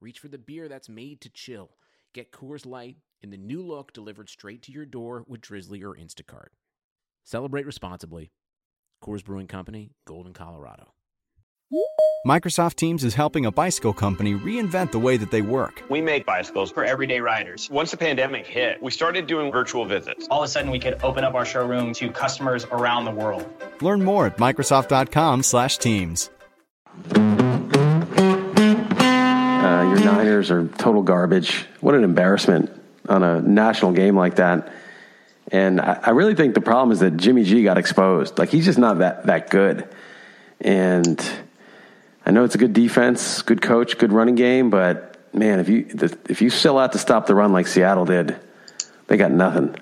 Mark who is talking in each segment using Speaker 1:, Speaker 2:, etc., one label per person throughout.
Speaker 1: reach for the beer that's made to chill. Get Coors Light in the new look delivered straight to your door with Drizzly or Instacart. Celebrate responsibly. Coors Brewing Company, Golden, Colorado.
Speaker 2: Microsoft Teams is helping a bicycle company reinvent the way that they work.
Speaker 3: We make bicycles for everyday riders. Once the pandemic hit, we started doing virtual visits.
Speaker 4: All of a sudden, we could open up our showroom to customers around the world.
Speaker 2: Learn more at Microsoft.com/Teams.
Speaker 5: Uh, your Niners are total garbage. What an embarrassment on a national game like that. And I, I really think the problem is that Jimmy G got exposed. Like he's just not that that good. And I know it's a good defense, good coach, good running game, but man, if you the, if you sell out to stop the run like Seattle did, they got nothing.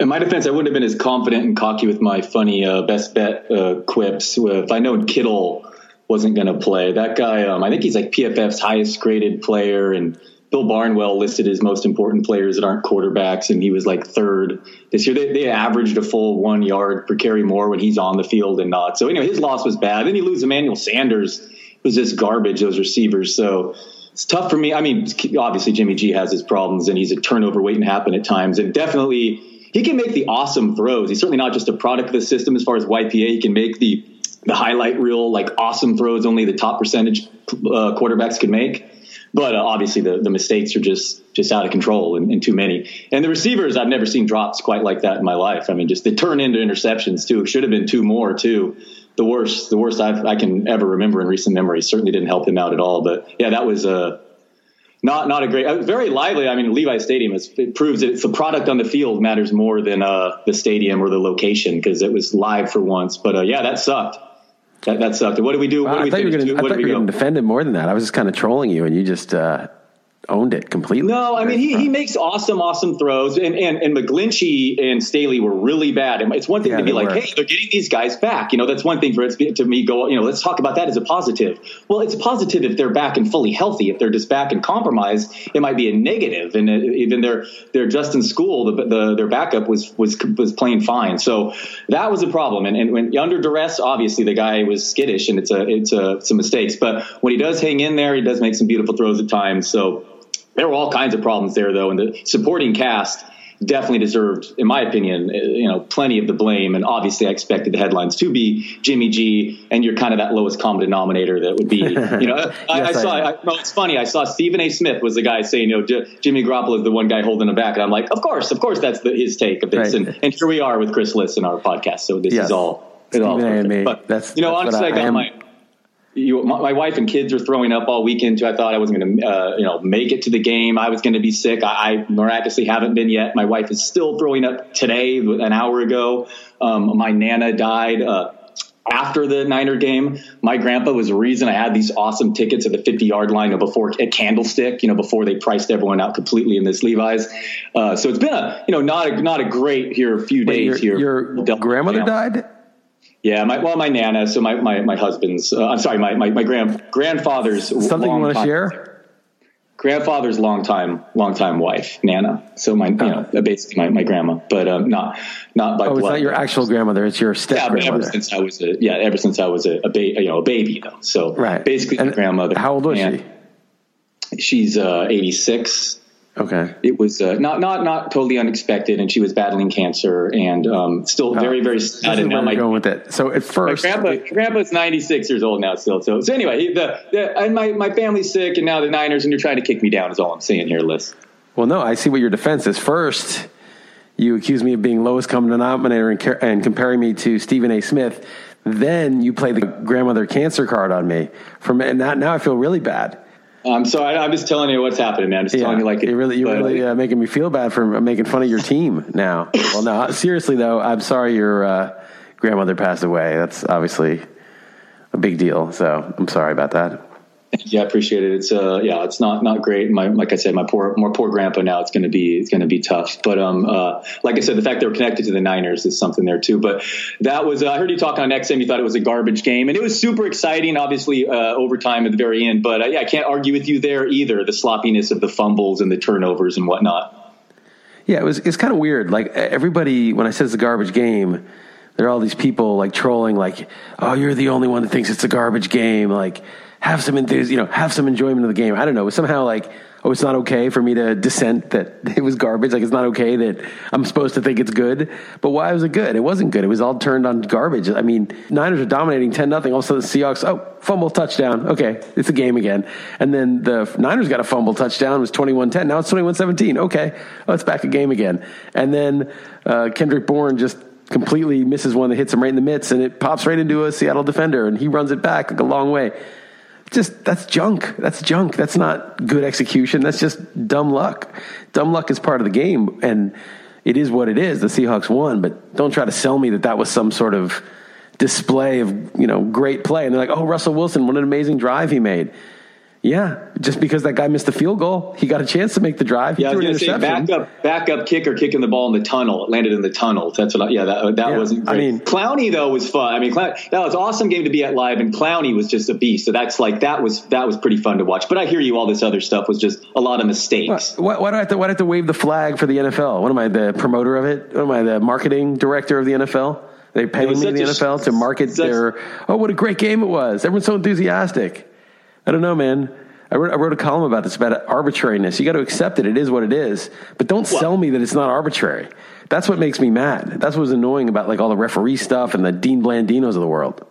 Speaker 6: In my defense, I wouldn't have been as confident and cocky with my funny uh, best bet uh, quips. If I know Kittle wasn't going to play, that guy, um, I think he's like PFF's highest graded player, and Bill Barnwell listed his most important players that aren't quarterbacks, and he was like third this year. They, they averaged a full one yard per carry more when he's on the field and not. So anyway, his loss was bad. Then you lose Emmanuel Sanders, who's just garbage. Those receivers, so it's tough for me. I mean, obviously Jimmy G has his problems, and he's a turnover waiting to happen at times, and definitely he can make the awesome throws. He's certainly not just a product of the system as far as YPA. He can make the the highlight reel like awesome throws only the top percentage uh, quarterbacks could make. But uh, obviously the, the mistakes are just just out of control and, and, too many. And the receivers, I've never seen drops quite like that in my life. I mean, just they turn into interceptions too. It should have been two more too. The worst, the worst I've, i can ever remember in recent memory. Certainly didn't help him out at all. But yeah, that was a uh, not not a great, uh, very lively. I mean, Levi Stadium is, it proves that the product on the field matters more than uh, the stadium or the location because it was live for once. But uh, yeah, that sucked. That, that sucked. What do we do? What do
Speaker 5: I
Speaker 6: we
Speaker 5: thought you were going to defend it more than that. I was just kind of trolling you, and you just uh, owned it completely.
Speaker 6: No, I mean he, he makes awesome, awesome throws, and and and McGlinchey and Staley were really bad. And It's one thing yeah, to be like, were. hey, they're getting these guys back. You know, that's one thing for it to me go. You know, let's talk about that as a positive. Well, it's positive if they're back and fully healthy. If they're just back and compromised, it might be a negative. And uh, even their their Justin Skule, the, the their backup was was was playing fine. So that was a problem. And and when under duress, obviously the guy was skittish, and it's a it's a some mistakes. But when he does hang in there, he does make some beautiful throws at times. So there were all kinds of problems there, though, and the supporting cast definitely deserved, in my opinion, uh, you know, plenty of the blame. And obviously, I expected the headlines to be Jimmy G, and you're kind of that lowest common denominator that would be, you know. yes, I, I, saw. I, no, it's funny. I saw Stephen A. Smith was the guy saying, you know, J- Jimmy Garoppolo is the one guy holding him back, and I'm like, of course, of course, that's the, his take of this. Right. And, and here we are with Chris Liss in our podcast. So this yes. is all.
Speaker 5: Stephen all and me. But that's,
Speaker 6: you know,
Speaker 5: that's
Speaker 6: honestly, I, I got my you, my, my, wife and kids are throwing up all weekend too. I thought I wasn't going to, uh, you know, make it to the game. I was going to be sick. I, I, miraculously haven't been yet. My wife is still throwing up today, an hour ago. Um, my nana died. Uh, after the Niner game, my grandpa was the reason I had these awesome tickets at the 50 yard line before at Candlestick, you know, before they priced everyone out completely in this Levi's. Uh, so it's been a, you know, not a, not a great here, a few days
Speaker 5: Wait, your,
Speaker 6: here.
Speaker 5: Your grandmother died?
Speaker 6: Yeah, my well, my nana. So my my, my husband's. Uh, I'm sorry, my my, my grand grandfather's.
Speaker 5: Something you want to share?
Speaker 6: Grandfather's longtime longtime wife, Nana. So my oh. you know basically my, my grandma, but um, not not by.
Speaker 5: Oh,
Speaker 6: blood.
Speaker 5: it's not your actual grandmother. It's your step yeah, grandmother.
Speaker 6: Ever since I was a yeah, ever since I was a, a baby, you know, a baby though. So
Speaker 5: right,
Speaker 6: basically and grandmother.
Speaker 5: How old was she?
Speaker 6: She's uh, 86.
Speaker 5: Okay.
Speaker 6: It was uh, not not not totally unexpected, and she was battling cancer, and um, still oh, very very sad.
Speaker 5: And now my going with it. So at first,
Speaker 6: my grandpa grandpa's ninety six years old now still. So so anyway, the, the and my my family's sick, and now the Niners, and you're trying to kick me down. Is all I'm saying here, Liss.
Speaker 5: Well, no, I see what your defense is. First, you accuse me of being lowest common denominator and, and comparing me to Stephen A. Smith. Then you play the grandmother cancer card on me. From and that, now I feel really bad.
Speaker 6: I'm sorry. I'm just telling you what's happening, man. I'm just yeah, telling you like it.
Speaker 5: You're really, you're really uh, making me feel bad for making fun of your team now. well, no, seriously though, I'm sorry your uh, grandmother passed away. That's obviously a big deal. So I'm sorry about that.
Speaker 6: Yeah, I appreciate it. It's uh, yeah, it's not not great. My like I said, my poor more poor grandpa now. It's gonna be it's gonna be tough. But um, uh, like I said, the fact they were connected to the Niners is something there too. But that was uh, I heard you talk on XM. You thought it was a garbage game, and it was super exciting. Obviously, uh, overtime at the very end. But uh, yeah, I can't argue with you there either. The sloppiness of the fumbles and the turnovers and whatnot.
Speaker 5: Yeah, it was it's kind of weird. Like everybody, when I said it's a garbage game, there are all these people like trolling, like, "Oh, you're the only one that thinks it's a garbage game." Like, have some enthusiasm, you know, have some enjoyment of the game. I don't know. Somehow like, oh, it's not okay for me to dissent that it was garbage. Like, it's not okay that I'm supposed to think it's good. But why was it good? It wasn't good. It was all turned on garbage. I mean, Niners are dominating 10 nothing. All of a sudden, the Seahawks, oh, fumble touchdown. Okay, it's a game again. And then the Niners got a fumble touchdown. It was 21 10. Now it's 21 17. Okay, oh, it's back a game again. And then uh, Kendrick Bourne just completely misses one that hits him right in the midst and it pops right into a Seattle defender and he runs it back like a long way just that's junk. That's junk. That's not good execution. That's just dumb luck. Dumb luck is part of the game, and it is what it is. The Seahawks won, but don't try to sell me that that was some sort of display of you know great play. And they're like, oh, Russell Wilson, what an amazing drive he made. Yeah, just because that guy missed the field goal, he got a chance to make the drive.
Speaker 6: Yeah, I was going to say backup, backup kicker kicking the ball in the tunnel. It landed in the tunnel. That's what. I, yeah, that that yeah, wasn't. Great. I mean, Clowney though was fun. I mean, Clown, that was awesome game to be at live, and Clowney was just a beast. So that's like that was that was pretty fun to watch. But I hear you. All this other stuff was just a lot of mistakes.
Speaker 5: Why, why do I have to? Why do I have to wave the flag for the NFL? What am I, the promoter of it? What am I, the marketing director of the NFL? They pay me the NFL to market such, their. Oh, what a great game it was! Everyone's so enthusiastic. I don't know, man. I wrote, I wrote a column about this about arbitrariness. You got to accept it. It is what it is. But don't sell me that it's not arbitrary. That's what makes me mad. That's what's annoying about like all the referee stuff and the Dean Blandinos of the world.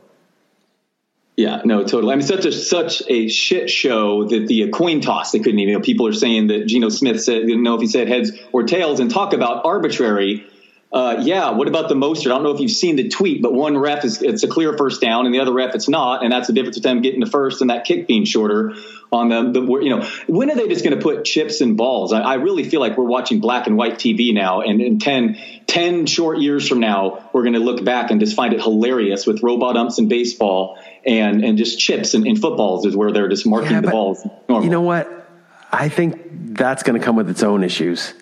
Speaker 6: Yeah, no, totally. I mean, such a such a shit show that the uh, coin toss they couldn't even. You know, people are saying that Geno Smith said didn't know if he said heads or tails, and talk about arbitrary. Uh, yeah, what about the Mostert? I don't know if you've seen the tweet, but one ref is it's a clear first down, and the other ref it's not, and that's the difference with them getting the first and that kick being shorter on them. The, you know, when are they just going to put chips and balls? I, I, really feel like we're watching black and white TV now, and in 10, 10 short years from now, we're going to look back and just find it hilarious with robot umps in baseball and and just chips and, in footballs is where they're just marking yeah, the balls.
Speaker 5: Normal. You know what? I think that's going to come with its own issues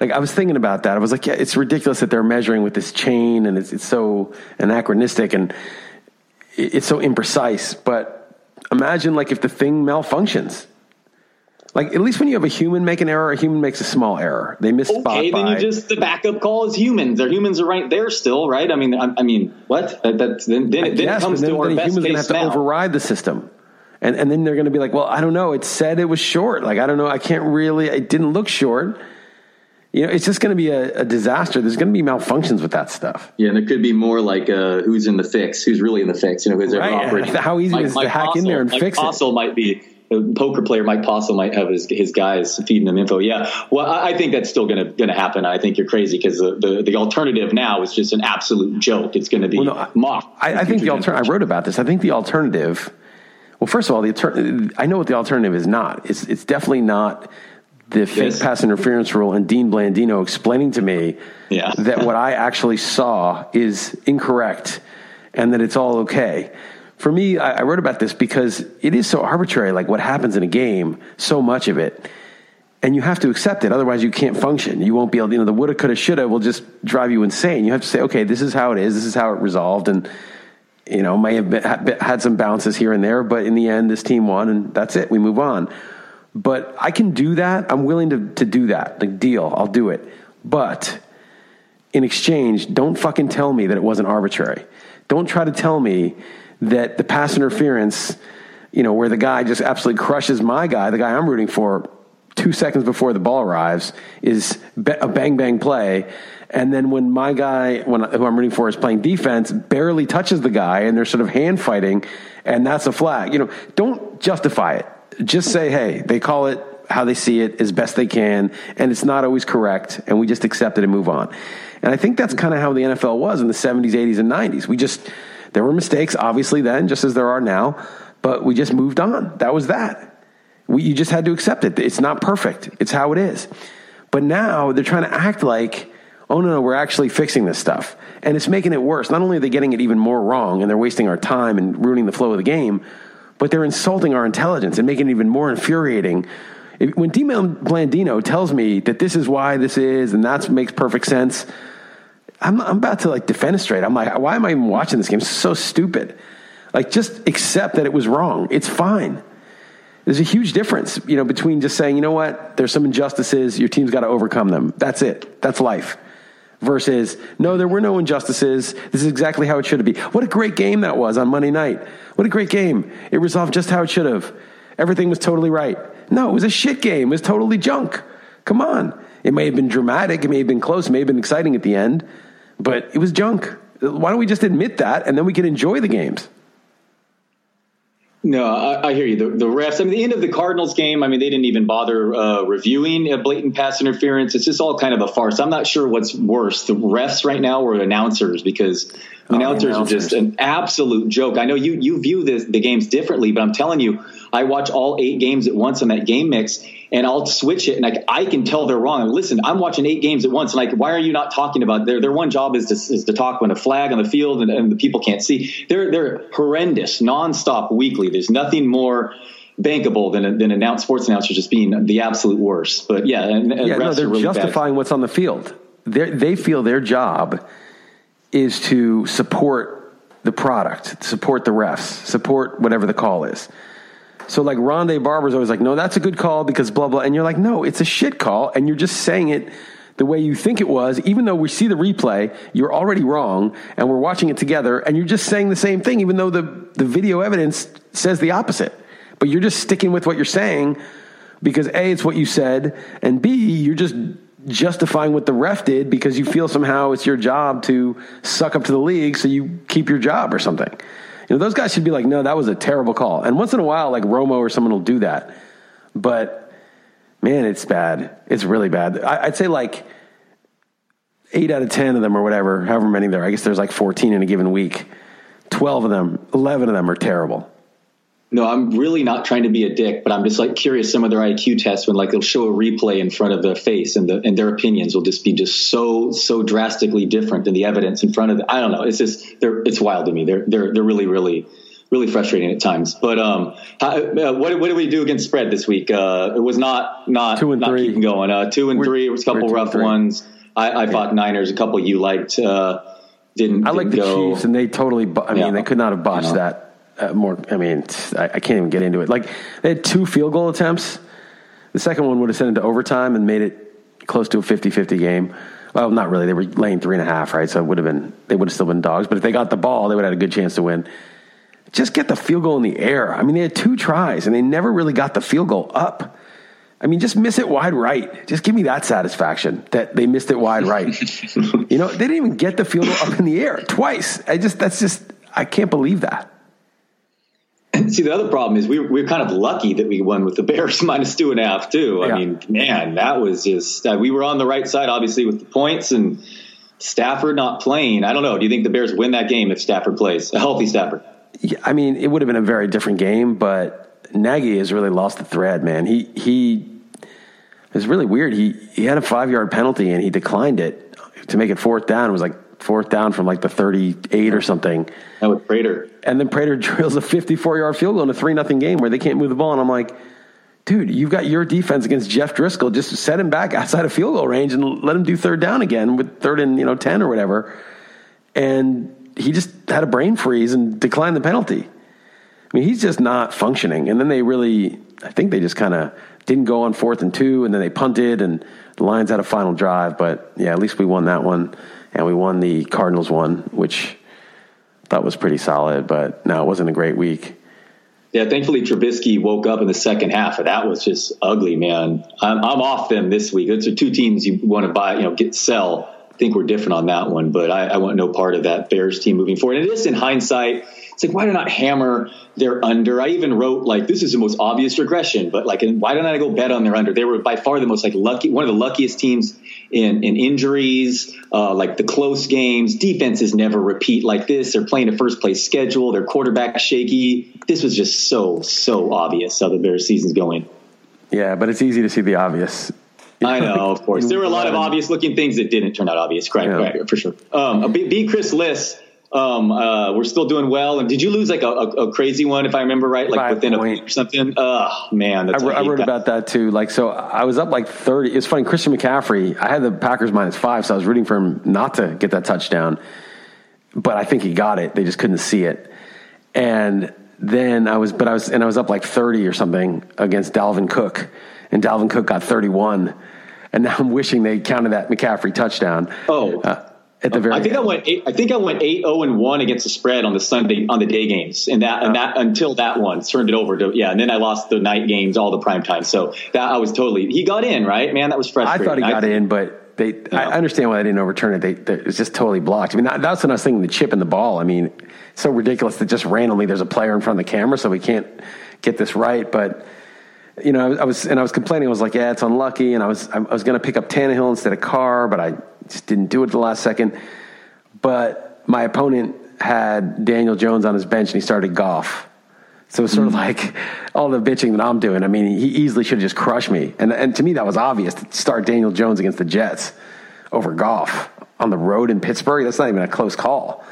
Speaker 5: like I was thinking about that. I was like, yeah, it's ridiculous that they're measuring with this chain and it's, it's so anachronistic and it's so imprecise. But imagine like if the thing malfunctions. Like at least when you have a human make an error, a human makes a small error. They miss
Speaker 6: okay, then you just the backup call is humans. Their humans are right there still, right? I mean, I, I mean, what? That, that's then then, then it comes then, to our best humans case
Speaker 5: have to
Speaker 6: now.
Speaker 5: override the system. And, and then they're going to be like, well, I don't know. It said it was short. Like, I don't know. I can't really, it didn't look short you know, it's just going to be a, a disaster. There's going to be malfunctions with that stuff.
Speaker 6: Yeah, and there could be more like uh, who's in the fix, who's really in the fix. You know, who's right. operating.
Speaker 5: How easy is Mike to hack in there and
Speaker 6: Mike
Speaker 5: fix
Speaker 6: Postle it? might be a poker player. Mike Postle might have his, his guys feeding them info. Yeah, well, I, I think that's still going to going to happen. I think you're crazy because the, the, the alternative now is just an absolute joke. It's going to be well, no, mocked.
Speaker 5: I, I think the alternative. I wrote about this. I think the alternative. Well, first of all, the I know what the alternative is not. It's it's definitely not the fake yes. pass interference rule and Dean Blandino explaining to me yeah. that what I actually saw is incorrect and that it's all okay. For me, I, I, wrote about this because it is so arbitrary, like what happens in a game, so much of it. And you have to accept it. Otherwise, you can't function. You won't be able, you know, the woulda, coulda, shoulda will just drive you insane. You have to say, okay, this is how it is. This is how it resolved. And, you know, may have been, had some bounces here and there, but in the end, this team won, and that's it. We move on. But I can do that. I'm willing to, to do that. Like, deal, I'll do it. But in exchange, don't fucking tell me that it wasn't arbitrary. Don't try to tell me that the pass interference, you know, where the guy just absolutely crushes my guy, the guy I'm rooting for, two seconds before the ball arrives, is a bang bang play. And then when my guy, when, who I'm rooting for, is playing defense, barely touches the guy, and they're sort of hand fighting, and that's a flag. You know, don't justify it just say, hey, they call it how they see it as best they can, and it's not always correct, and we just accept it and move on. And I think that's mm-hmm. kind of how the NFL was in the 70s, 80s, and 90s. We just, there were mistakes, obviously, then, just as there are now, but we just moved on. That was that. We, you just had to accept it. It's not perfect, it's how it is. But now they're trying to act like, oh no, no, we're actually fixing this stuff. And it's making it worse. Not only are they getting it even more wrong and they're wasting our time and ruining the flow of the game, but they're insulting our intelligence and making it even more infuriating. If, when Dino Blandino tells me that this is why this is and that makes perfect sense, I'm, I'm about to like defenestrate. I'm like, why am I even watching this game? It's so stupid. Like, just accept that it was wrong. It's fine. There's a huge difference, you know, between just saying, you know what, there's some injustices, your team's got to overcome them. That's it. That's life. Versus, no, there were no injustices. This is exactly how it should be. What a great game that was on Monday night. What a great game. It resolved just how it should have. Everything was totally right. No, it was a shit game. It was totally junk. Come on. It may have been dramatic. It may have been close. It may have been exciting at the end, but it was junk. Why don't we just admit that and then we can enjoy the games?
Speaker 6: No, I, I, hear you. The, the, refs. I mean, the end of the Cardinals game. I mean, they didn't even bother uh, reviewing a blatant pass interference. It's just all kind of a farce. I'm not sure what's worse, the refs right now or announcers, because oh, announcers, announcers, are just an absolute joke. I know you you view this, the games differently, but I'm telling you, I watch all eight games at once on that game mix, and I'll switch it, and I, I can tell they're wrong. listen, I'm watching eight games at once, and like, why are you not talking about their their one job is to is to talk when a flag on the field and, and the people can't see. They're they're horrendous, nonstop, weekly. There's nothing more bankable than than announced sports announcers just being the absolute worst. But yeah, and, and
Speaker 5: yeah, no, they're really justifying bad. what's on the field. They they feel their job is to support the product, support the refs, support whatever the call is. So like Rondé Barber's always like, no, that's a good call because blah blah, and you're like, no, it's a shit call, and you're just saying it the way you think it was, even though we see the replay, you're already wrong, and we're watching it together, and you're just saying the same thing, even though the the video evidence says the opposite. But you're just sticking with what you're saying because a, it's what you said, and b, you're just justifying what the ref did because you feel somehow it's your job to suck up to the league, so you keep your job or something. You know, those guys should be like, no, that was a terrible call. And once in a while, like Romo or someone will do that. But man, it's bad. It's really bad. I, would say like eight out of 10 of them or whatever, however many there, I guess there's like 14 in a given week. 12 of them, 11 of them are terrible
Speaker 6: no, I'm really not trying to be a dick, but I'm just like curious some of their IQ tests when like they'll show a replay in front of their face and the, and their opinions will just be just so so drastically different than the evidence in front of them. I don't know. It's just they're it's wild to me. They're they're they're really really really frustrating at times. But um, how, uh, what what did we do against spread this week? Uh, it was not not
Speaker 5: two and
Speaker 6: not
Speaker 5: three.
Speaker 6: keeping going. Uh, two and we're, three. It was a couple rough ones. I, I fought Niners. A couple you liked. Uh, didn't.
Speaker 5: I like the
Speaker 6: go.
Speaker 5: Chiefs, and they totally. I mean, yeah. they could not have botched that uh, more. I mean, I, I, can't even get into it. Like they had two field goal attempts. The second one would have sent it to overtime and made it close to a 50-50 game. Well, not really. They were laying three and a half, right? So it would have been they would have still been dogs. But if they got the ball, they would have had a good chance to win. Just get the field goal in the air. I mean, they had two tries and they never really got the field goal up. I mean, just miss it wide right. Just give me that satisfaction that they missed it wide right. you know, they didn't even get the field goal up in the air twice. I just that's just I can't believe that.
Speaker 6: See, the other problem is we we are kind of lucky that we won with the Bears minus two and a half too. I yeah. mean, man, that was just uh, we were on the right side, obviously, with the points and Stafford not playing. I don't know. Do you think the Bears win that game if Stafford plays a healthy Stafford?
Speaker 5: Yeah, I mean, it would have been a very different game, but Nagy has really lost the thread, man. He he it's really weird. He he had a five yard penalty and he declined it to make it fourth down. It was like fourth down from like the 38 or something.
Speaker 6: And with Prater.
Speaker 5: And then Prater drills a 54 yard field goal in a 3 nothing game where they can't move the ball. And I'm like, dude, you've got your defense against Jeff Driskel. Just set him back outside of field goal range and let him do third down again with third and, you know, 10 or whatever. And he just had a brain freeze and declined the penalty. I mean, he's just not functioning. And then they really, I think they just kind of didn't go on fourth and two, and then they punted, and the Lions had a final drive. But yeah, at least we won that one and we won the Cardinals one, which I thought was pretty solid. But no, it wasn't a great week.
Speaker 6: Yeah, thankfully Trubisky woke up in the second half, and that was just ugly, man. I'm, I'm off them this week. Those are two teams you want to buy, you know, get sell. I think we're different on that one, but I, I want no part of that Bears team moving forward. And it is in hindsight it's like, why do not hammer their under? I even wrote like, this is the most obvious regression, but like, and why don't I go bet on their under? They were by far the most like lucky, one of the luckiest teams in, in injuries, uh, like the close games. Defenses never repeat like this. They're playing a first place schedule. Their quarterback shaky. This was just so, so obvious how the Bears season's going.
Speaker 5: Yeah, but it's easy to see the obvious.
Speaker 6: I know, of course. There were a lot of obvious looking things that didn't turn out obvious. Correct, yeah. for sure. Um, B, B. Chris Liss Um, uh, we're still doing well. And did you lose like a, a, a crazy one, if I remember right, like
Speaker 5: Five
Speaker 6: within
Speaker 5: point.
Speaker 6: a or something? Oh man, that's
Speaker 5: I, wrote- I wrote
Speaker 6: that.
Speaker 5: about that too. Like, so I was up like 30. It's funny. Christian McCaffrey, I had the Packers minus five, so I was rooting for him not to get that touchdown. But I think he got it. They just couldn't see it. And then I was, but I was, and I was up like 30 or something against Dalvin Cook. And Dalvin Cook got 31. And now I'm wishing they counted that McCaffrey touchdown.
Speaker 6: Oh.
Speaker 5: uh, at the very
Speaker 6: I think I went. Eight, I think I went eight zero and one against the spread on the Sunday on the day games, and that and that until that one turned it over to yeah, and then I lost the night games, all the prime time. So that I was totally. He got in right, man. That was frustrating.
Speaker 5: I thought he got in, but they. I understand why they didn't overturn it. They, they it's just totally blocked. I mean, that, that's when I was thinking the chip in the ball. I mean, it's so ridiculous that just randomly there's a player in front of the camera, so we can't get this right. But you know, I, I was and I was complaining. I was like, yeah, it's unlucky, and I was I, was going to pick up Tannehill instead of Carr, but I just didn't do it at the last second. But my opponent had Daniel Jones on his bench, and he started golf. So it's sort of hmm. like all the bitching that I'm doing. I mean, he easily should have just crushed me. And, and to me, that was obvious to start Daniel Jones against the Jets over golf on the road in Pittsburgh. That's not even a close call.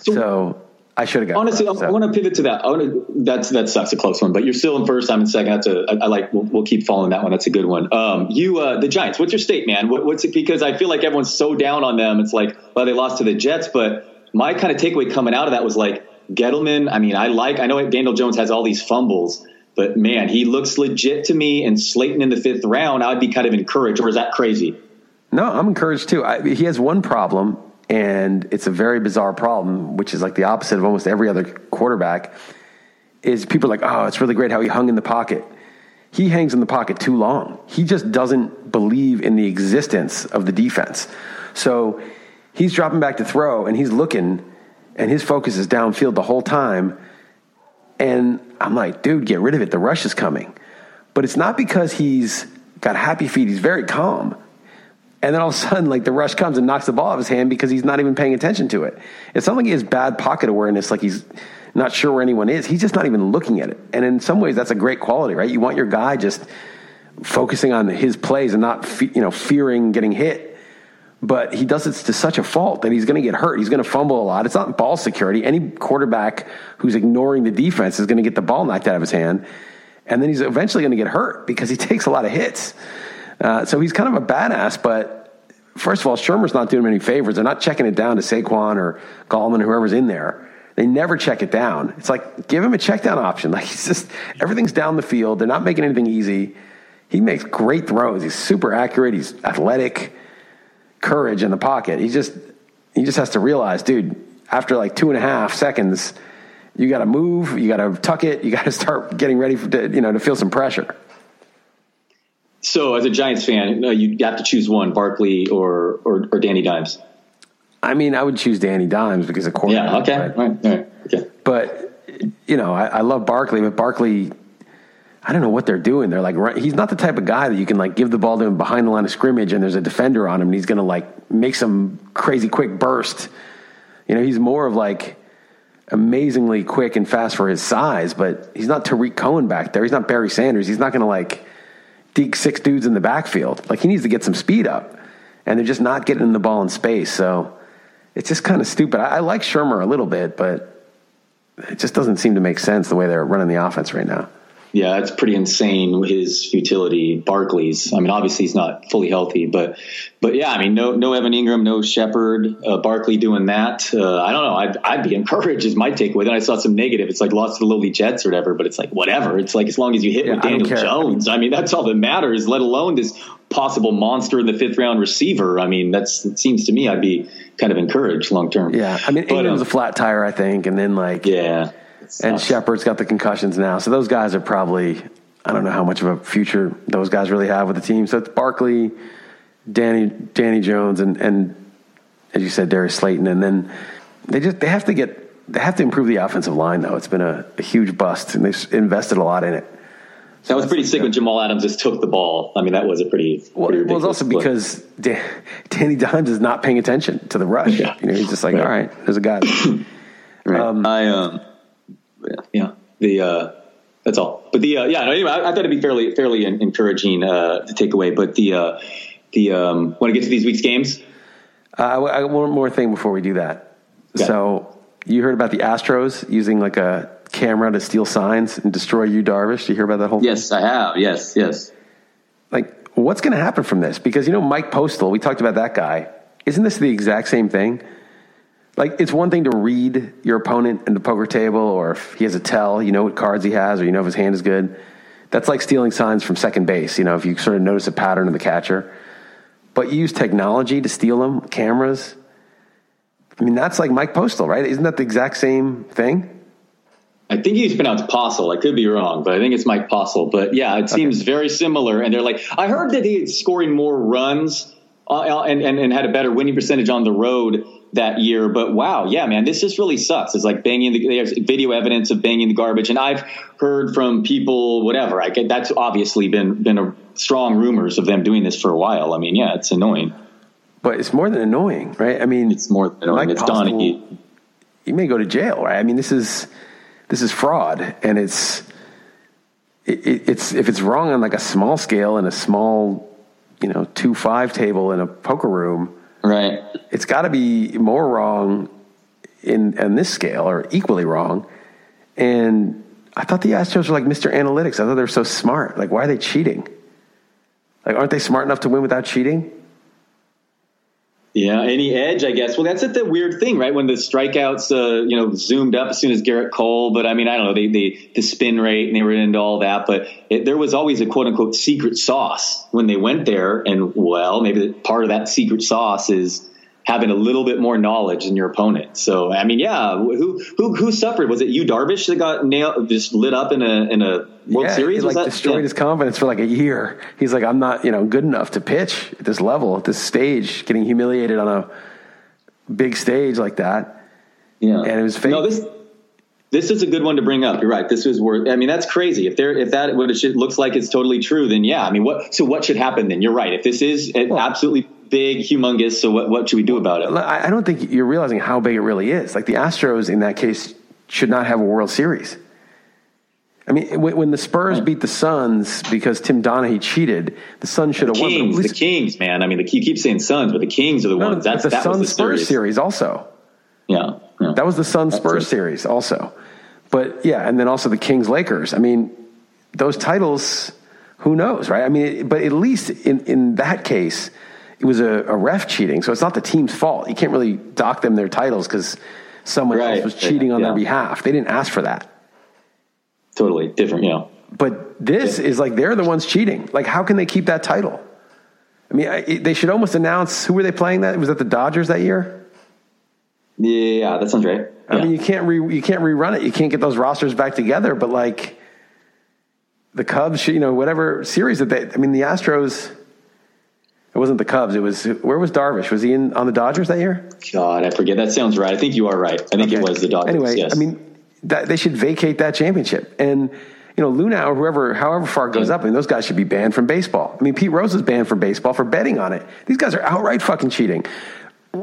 Speaker 5: So, I should have
Speaker 6: Honestly,
Speaker 5: crushed,
Speaker 6: I, want to pivot to that. I want to, that's that sucks a close one, but you're still in first. I'm in second. That's a I, I like. We'll, we'll keep following that one. That's a good one. Um, you uh, the Giants. What's your state, man? What, what's it? Because I feel like everyone's so down on them. It's like well, they lost to the Jets, but my kind of takeaway coming out of that was like Gettleman. I mean, I like. I know Daniel Jones has all these fumbles, but man, he looks legit to me. And Slayton in the fifth round, I'd be kind of encouraged. Or is that crazy?
Speaker 5: No, I'm encouraged too. I, he has one problem, and it's a very bizarre problem, which is like the opposite of almost every other quarterback. Is people like, oh, it's really great how he hung in the pocket. He hangs in the pocket too long. He just doesn't believe in the existence of the defense. So he's dropping back to throw, and he's looking, and his focus is downfield the whole time. And I'm like, dude, get rid of it. The rush is coming. But it's not because he's got happy feet. He's very calm. And then all of a sudden, like the rush comes and knocks the ball out of his hand because he's not even paying attention to it. It's not like he has bad pocket awareness, like he's not sure where anyone is. He's just not even looking at it. And in some ways, that's a great quality, right? You want your guy just focusing on his plays and not, fe- you know, fearing getting hit. But he does it to such a fault that he's going to get hurt. He's going to fumble a lot. It's not ball security. Any quarterback who's ignoring the defense is going to get the ball knocked out of his hand. And then he's eventually going to get hurt because he takes a lot of hits. Uh, so he's kind of a badass, but first of all, Shurmur's not doing any favors. They're not checking it down to Saquon or Gallman, or whoever's in there. They never check it down. It's like give him a check down option. Like he's just everything's down the field. They're not making anything easy. He makes great throws. He's super accurate. He's athletic, courage in the pocket. He just he just has to realize, dude. After like two and a half seconds, you got to move. You got to tuck it. You got to start getting ready for to, you know to feel some pressure.
Speaker 6: So, as a Giants fan, uh, you have to choose one: Barkley or or, or Danny Dimes.
Speaker 5: I mean, I would choose Danny Dimes because of course.
Speaker 6: Yeah. Okay.
Speaker 5: but-
Speaker 6: All right. All right. Okay.
Speaker 5: But you know, I, I love Barkley, but Barkley, I don't know what they're doing. They're like, he's not the type of guy that you can like give the ball to him behind the line of scrimmage, and there's a defender on him, and he's going to like make some crazy quick burst. You know, he's more of like amazingly quick and fast for his size, but he's not Tarik Cohen back there. He's not Barry Sanders. He's not going to like six dudes in the backfield. Like he needs to get some speed up, and they're just not getting the ball in space. So it's just kind of stupid. I, I like Shurmur a little bit, but it just doesn't seem to make sense the way they're running the offense right now.
Speaker 6: Yeah, that's pretty insane. His futility, Barkley's. I mean, obviously he's not fully healthy, but but yeah, I mean, no no Evan Engram, no Shepard, uh, Barkley doing that. Uh, I don't know. I'd, I'd be encouraged. Is my takeaway. Then I saw some negative. It's like lost to the lowly Jets or whatever. But it's like whatever. It's like as long as you hit
Speaker 5: Yeah,
Speaker 6: with Daniel. Jones. I mean, that's all that matters. Let alone this possible monster in the fifth round receiver. I mean, that's it seems to me I'd be kind of encouraged long term.
Speaker 5: Yeah, I mean
Speaker 6: But,
Speaker 5: Engram's
Speaker 6: um,
Speaker 5: a flat tire, I think, and then like
Speaker 6: yeah.
Speaker 5: And
Speaker 6: Sucks.
Speaker 5: Shepard's got the concussions now, so those guys are probably I don't know how much of a future those guys really have with the team. So it's Barkley, Danny Danny Jones, and and as you said, Darius Slayton, and then they just they have to get they have to improve the offensive line though. It's been a, a huge bust, and they've invested a lot in it.
Speaker 6: So That was pretty sick when Jamal Adams just took the ball. I mean, that was a pretty.
Speaker 5: Well,
Speaker 6: pretty
Speaker 5: well, it's also
Speaker 6: ridiculous
Speaker 5: because Dan, Danny Dimes is not paying attention to the rush.
Speaker 6: Yeah.
Speaker 5: You know, he's just like,
Speaker 6: Right.
Speaker 5: all right, there's a guy.
Speaker 6: Right.
Speaker 5: Um,
Speaker 6: I um, yeah, the uh, that's all. But the uh, yeah, no, anyway, I, I thought it'd be fairly fairly en- encouraging uh, to take away. But the uh, the um, want to get to these week's games?
Speaker 5: Uh, I, one more thing before we do that.
Speaker 6: Okay.
Speaker 5: So you heard about the Astros using like a camera to steal signs and destroy Yu Darvish? Do you hear about that whole?
Speaker 6: Yes, I have. Yes, yes.
Speaker 5: Like, what's going to happen from this? Because you know, Mike Postal, we talked about that guy. Isn't this the exact same thing? Like, it's one thing to read your opponent in the poker table, or if he has a tell, you know what cards he has, or you know if his hand is good. That's like stealing signs from second base. You know, if you sort of notice a pattern in the catcher, but you use technology to steal them, cameras. I mean, that's like Mike Postal, right? Isn't that the exact same thing?
Speaker 6: I think he's pronounced Postle. I could be wrong, but I think it's Mike Postle. But yeah, it seems very similar. And they're like, I heard that he's scoring more runs uh, and, and, and had a better winning percentage on the road that year. But wow, yeah, man, this just really sucks. It's like banging the there's video evidence of banging the garbage, and I've heard from people, whatever. I get that's obviously been been a strong rumors of them doing this for a while. I mean, yeah, it's annoying.
Speaker 5: But it's more than annoying, right? I mean,
Speaker 6: It's more than annoying.
Speaker 5: Mike
Speaker 6: It's
Speaker 5: Postle-
Speaker 6: Donaghy.
Speaker 5: you may go to jail, right? I mean, this is this is fraud, and it's it, it- it's if it's wrong on like a small scale in a small, you know, two five table in a poker room,
Speaker 6: Right.
Speaker 5: it's got to be more wrong in on this scale or equally wrong. And I thought the Astros were like Mr. Analytics. I thought they were so smart. Like, why are they cheating? Like, aren't they smart enough to win without cheating?
Speaker 6: Yeah, any edge, I guess. Well, that's the weird thing, right? When the strikeouts, uh, you know, zoomed up as soon as Gerrit Cole. But I mean, I don't know, they the spin rate and they were into all that. But it, there was always a quote unquote secret sauce when they went there. And well, maybe part of that secret sauce is having a little bit more knowledge than your opponent. So I mean, yeah, who who who suffered? Was it Yu Darvish, that got nailed, just lit up in a in a World
Speaker 5: yeah,
Speaker 6: Series?
Speaker 5: He like
Speaker 6: that-
Speaker 5: destroyed
Speaker 6: yeah.
Speaker 5: his confidence for like a year. He's like, I'm not, you know, good enough to pitch at this level, at this stage, getting humiliated on a big stage like that.
Speaker 6: Yeah,
Speaker 5: And it was fake.
Speaker 6: No, this this is a good one to bring up. You're right. This was worth. I mean, that's crazy. If there, if that what it should, looks like it's totally true, then yeah. I mean, what? So what should happen then? You're right. If this is uh, absolutely big, humongous, so what? What should we do about it?
Speaker 5: I don't think you're realizing how big it really is. Like the Astros in that case should not have a World Series. I mean, when, the Spurs beat the Suns because Tim Donaghy cheated, the Suns should have won.
Speaker 6: Kings, the Kings, man. I mean, the, you keep saying Suns, but the Kings are the
Speaker 5: no,
Speaker 6: ones. That's
Speaker 5: the
Speaker 6: that
Speaker 5: Suns Spurs
Speaker 6: series.
Speaker 5: series also.
Speaker 6: Yeah, yeah.
Speaker 5: That was the Suns Spurs series also. But yeah, and then also the Kings Lakers. I mean, those titles, who knows, right? I mean, but at least in, in that case, it was a, a ref cheating. So it's not the team's fault. You can't really dock them their titles because someone
Speaker 6: Right.
Speaker 5: else was cheating on
Speaker 6: Yeah.
Speaker 5: their behalf. They didn't ask for that.
Speaker 6: totally different. You know.
Speaker 5: But this is like they're the ones cheating. Like, how can they keep that title? I mean, I, they should almost announce who were they playing that? Was that the Dodgers that year?
Speaker 6: Yeah, that sounds right.
Speaker 5: I
Speaker 6: Yeah.
Speaker 5: mean, you can't re, you can't rerun it. You can't get those rosters back together. But like the Cubs, you know, whatever series that they. I mean, the Astros. It wasn't the Cubs. It was where was Darvish? Was he in on the Dodgers that year?
Speaker 6: God, I forget. That sounds right. I think you are right. I think it was the Dodgers.
Speaker 5: Anyway,
Speaker 6: yes.
Speaker 5: I mean, that, they should vacate that championship. And you know, Luhnow or whoever, however far it goes up, I mean, those guys should be banned from baseball. I mean, Pete Rose is banned from baseball for betting on it. These guys are outright fucking cheating.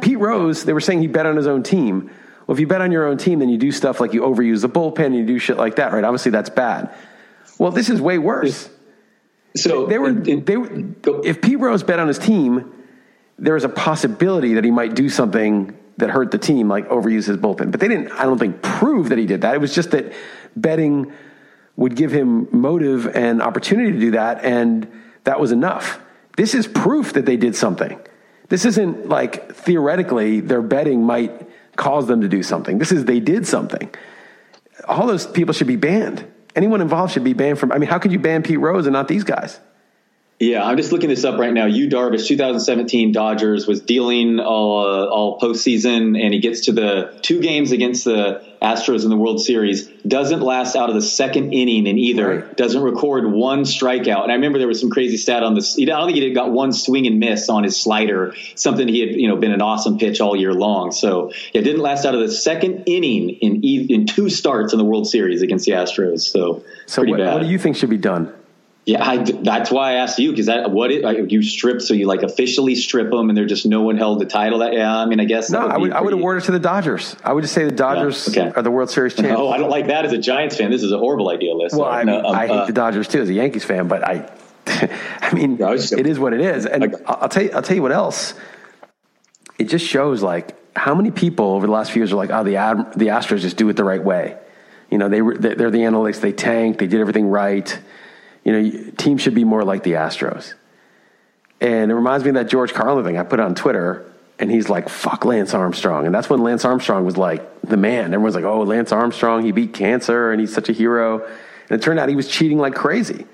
Speaker 5: Pete Rose, they were saying he bet on his own team. Well, if you bet on your own team, then you do stuff like you overuse the bullpen and you do shit like that, right? Obviously, that's bad. Well, this is way worse.
Speaker 6: So
Speaker 5: They were,
Speaker 6: in-
Speaker 5: they were, if Pete Rose bet on his team, there was a possibility that he might do something that hurt the team, like overuse his bullpen. But they didn't, I don't think, prove that he did that. It was just that betting would give him motive and opportunity to do that, and that was enough. This is proof that they did something. This isn't like theoretically their betting might cause them to do something. This is they did something. All those people should be banned. Anyone involved should be banned from. I mean, how could you ban Pete Rose and not these guys?
Speaker 6: Yeah, I'm just looking this up right now. Yu Darvish, 2017 Dodgers was dealing all uh, all postseason, and he gets to the two games against the Astros in the World Series. Doesn't last out of the second inning in either.
Speaker 5: Right.
Speaker 6: Doesn't record one strikeout. And I remember there was some crazy stat on this. I don't think he got one swing and miss on his slider. Something he had you know been an awesome pitch all year long. So yeah, didn't last out of the second inning in in two starts in the World Series against the Astros. So
Speaker 5: So
Speaker 6: pretty
Speaker 5: what, what do you think should be done?
Speaker 6: Yeah, I, that's why I asked you because that what it, like, you strip so you like officially strip them and they're just no one held the title. That yeah, I mean I guess
Speaker 5: No,
Speaker 6: that
Speaker 5: I would
Speaker 6: be
Speaker 5: I would award it to the Dodgers. I would just say the Dodgers
Speaker 6: okay.
Speaker 5: are the World Series champions.
Speaker 6: Oh, I don't like that as a Giants fan. This is a horrible idea, Liss.
Speaker 5: well, I,
Speaker 6: No,
Speaker 5: mean,
Speaker 6: um,
Speaker 5: I hate
Speaker 6: uh,
Speaker 5: the Dodgers too as a Yankees fan, but I, I mean,
Speaker 6: Yeah, I just-
Speaker 5: it is what it is. And I'll I'll tell you, I'll tell you what else. It just shows like how many people over the last few years are like, oh, the Ad- the Astros just do it the right way. You know, they they're the analytics. They tanked. They did everything right. You know, teams should be more like the Astros. And it reminds me of that George Carlin thing I put on Twitter, and he's like, "Fuck Lance Armstrong," and that's when Lance Armstrong was like the man. Everyone's like, "Oh, Lance Armstrong, he beat cancer, and he's such a hero." And it turned out he was cheating like crazy.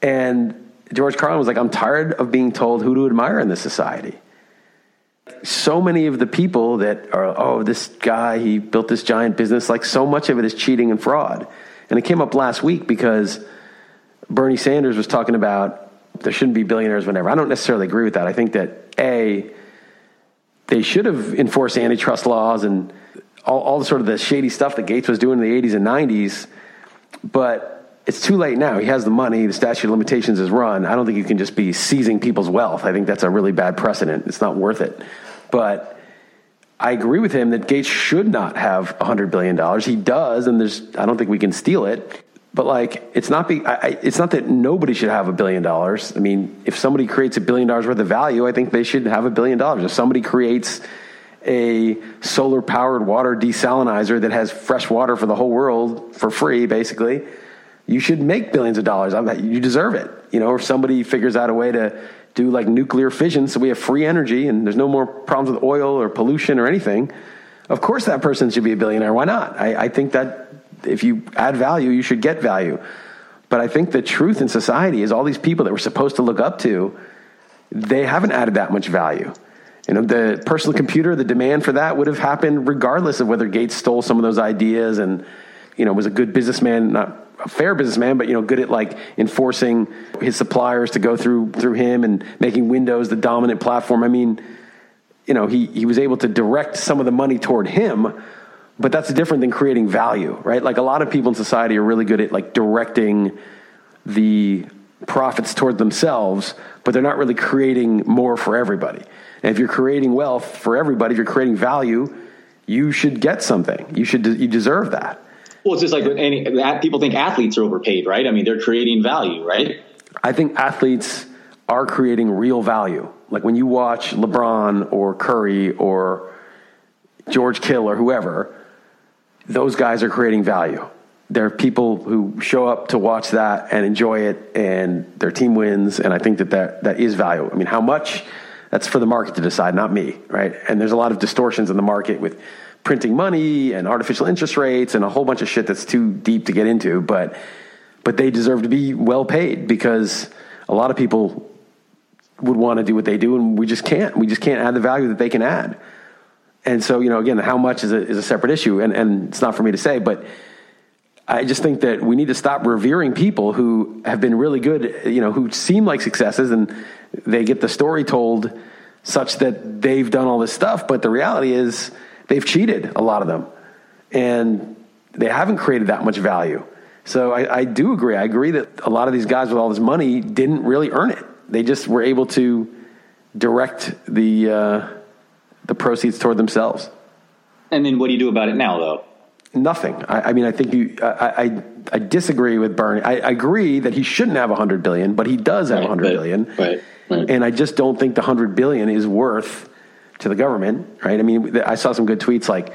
Speaker 5: And George Carlin was like, "I'm tired of being told who to admire in this society." so many of the people that are, oh, this guy, he built this giant business, like so much of it is cheating and fraud. And it came up last week because Bernie Sanders was talking about there shouldn't be billionaires whenever. I don't necessarily agree with that. I think that, A, they should have enforced antitrust laws and all, all the sort of the shady stuff that Gates was doing in the 80s and 90s. But it's too late now. He has the money. The statute of limitations is run. I don't think you can just be seizing people's wealth. I think that's a really bad precedent. It's not worth it. But I agree with him that Gates should not have $100 billion. He does, and there's, I don't think we can steal it. But like, it's not be, I, it's not that nobody should have a billion dollars. I mean, if somebody creates a billion dollars worth of value, I think they should have a billion dollars. If somebody creates a solar powered water desalinizer that has fresh water for the whole world for free, basically, you should make billions of dollars. You deserve it. You know, if somebody figures out a way to do like nuclear fission so we have free energy and there's no more problems with oil or pollution or anything, of course that person should be a billionaire. Why not? I, I think that if you add value, you should get value. But I think the truth in society is all these people that we're supposed to look up to, they haven't added that much value. You know, the personal computer, the demand for that would have happened regardless of whether Gates stole some of those ideas and, you know, was a good businessman, not a fair businessman, but you know, good at like enforcing his suppliers to go through through him and making Windows the dominant platform. I mean, you know, he he was able to direct some of the money toward him, but that's different than creating value, right? Like a lot of people in society are really good at like directing the profits toward themselves, but they're not really creating more for everybody. And if you're creating wealth for everybody, if you're creating value, you should get something. You should you deserve that.
Speaker 6: Well, it's just like any people think athletes are overpaid, right? I mean, they're creating value, right?
Speaker 5: I think athletes are creating real value. Like when you watch LeBron or Curry or George Kill or whoever, those guys are creating value. There are people who show up to watch that and enjoy it, and their team wins. And I think that that, that is value. I mean, how much? That's for the market to decide, not me, right? And there's a lot of distortions in the market with printing money and artificial interest rates and a whole bunch of shit that's too deep to get into. But but they deserve to be well paid because a lot of people would want to do what they do, and we just can't. We just can't add the value that they can add. And so, you know, again, how much is a, is a separate issue, and, and it's not for me to say, but I just think that we need to stop revering people who have been really good, you know, who seem like successes, and they get the story told such that they've done all this stuff, but the reality is they've cheated, a lot of them, and they haven't created that much value. So I, I, do agree. I agree that a lot of these guys with all this money didn't really earn it. They just were able to direct the uh, the proceeds toward themselves.
Speaker 6: And then what do you do about it now, though?
Speaker 5: Nothing. I, I mean, I think you. I, I, I disagree with Bernie. I, I, agree that he shouldn't have a hundred billion, but he does have a hundred billion.
Speaker 6: Right, right.
Speaker 5: And I just don't think the hundred billion is worth to the government, right? I mean, I saw some good tweets like,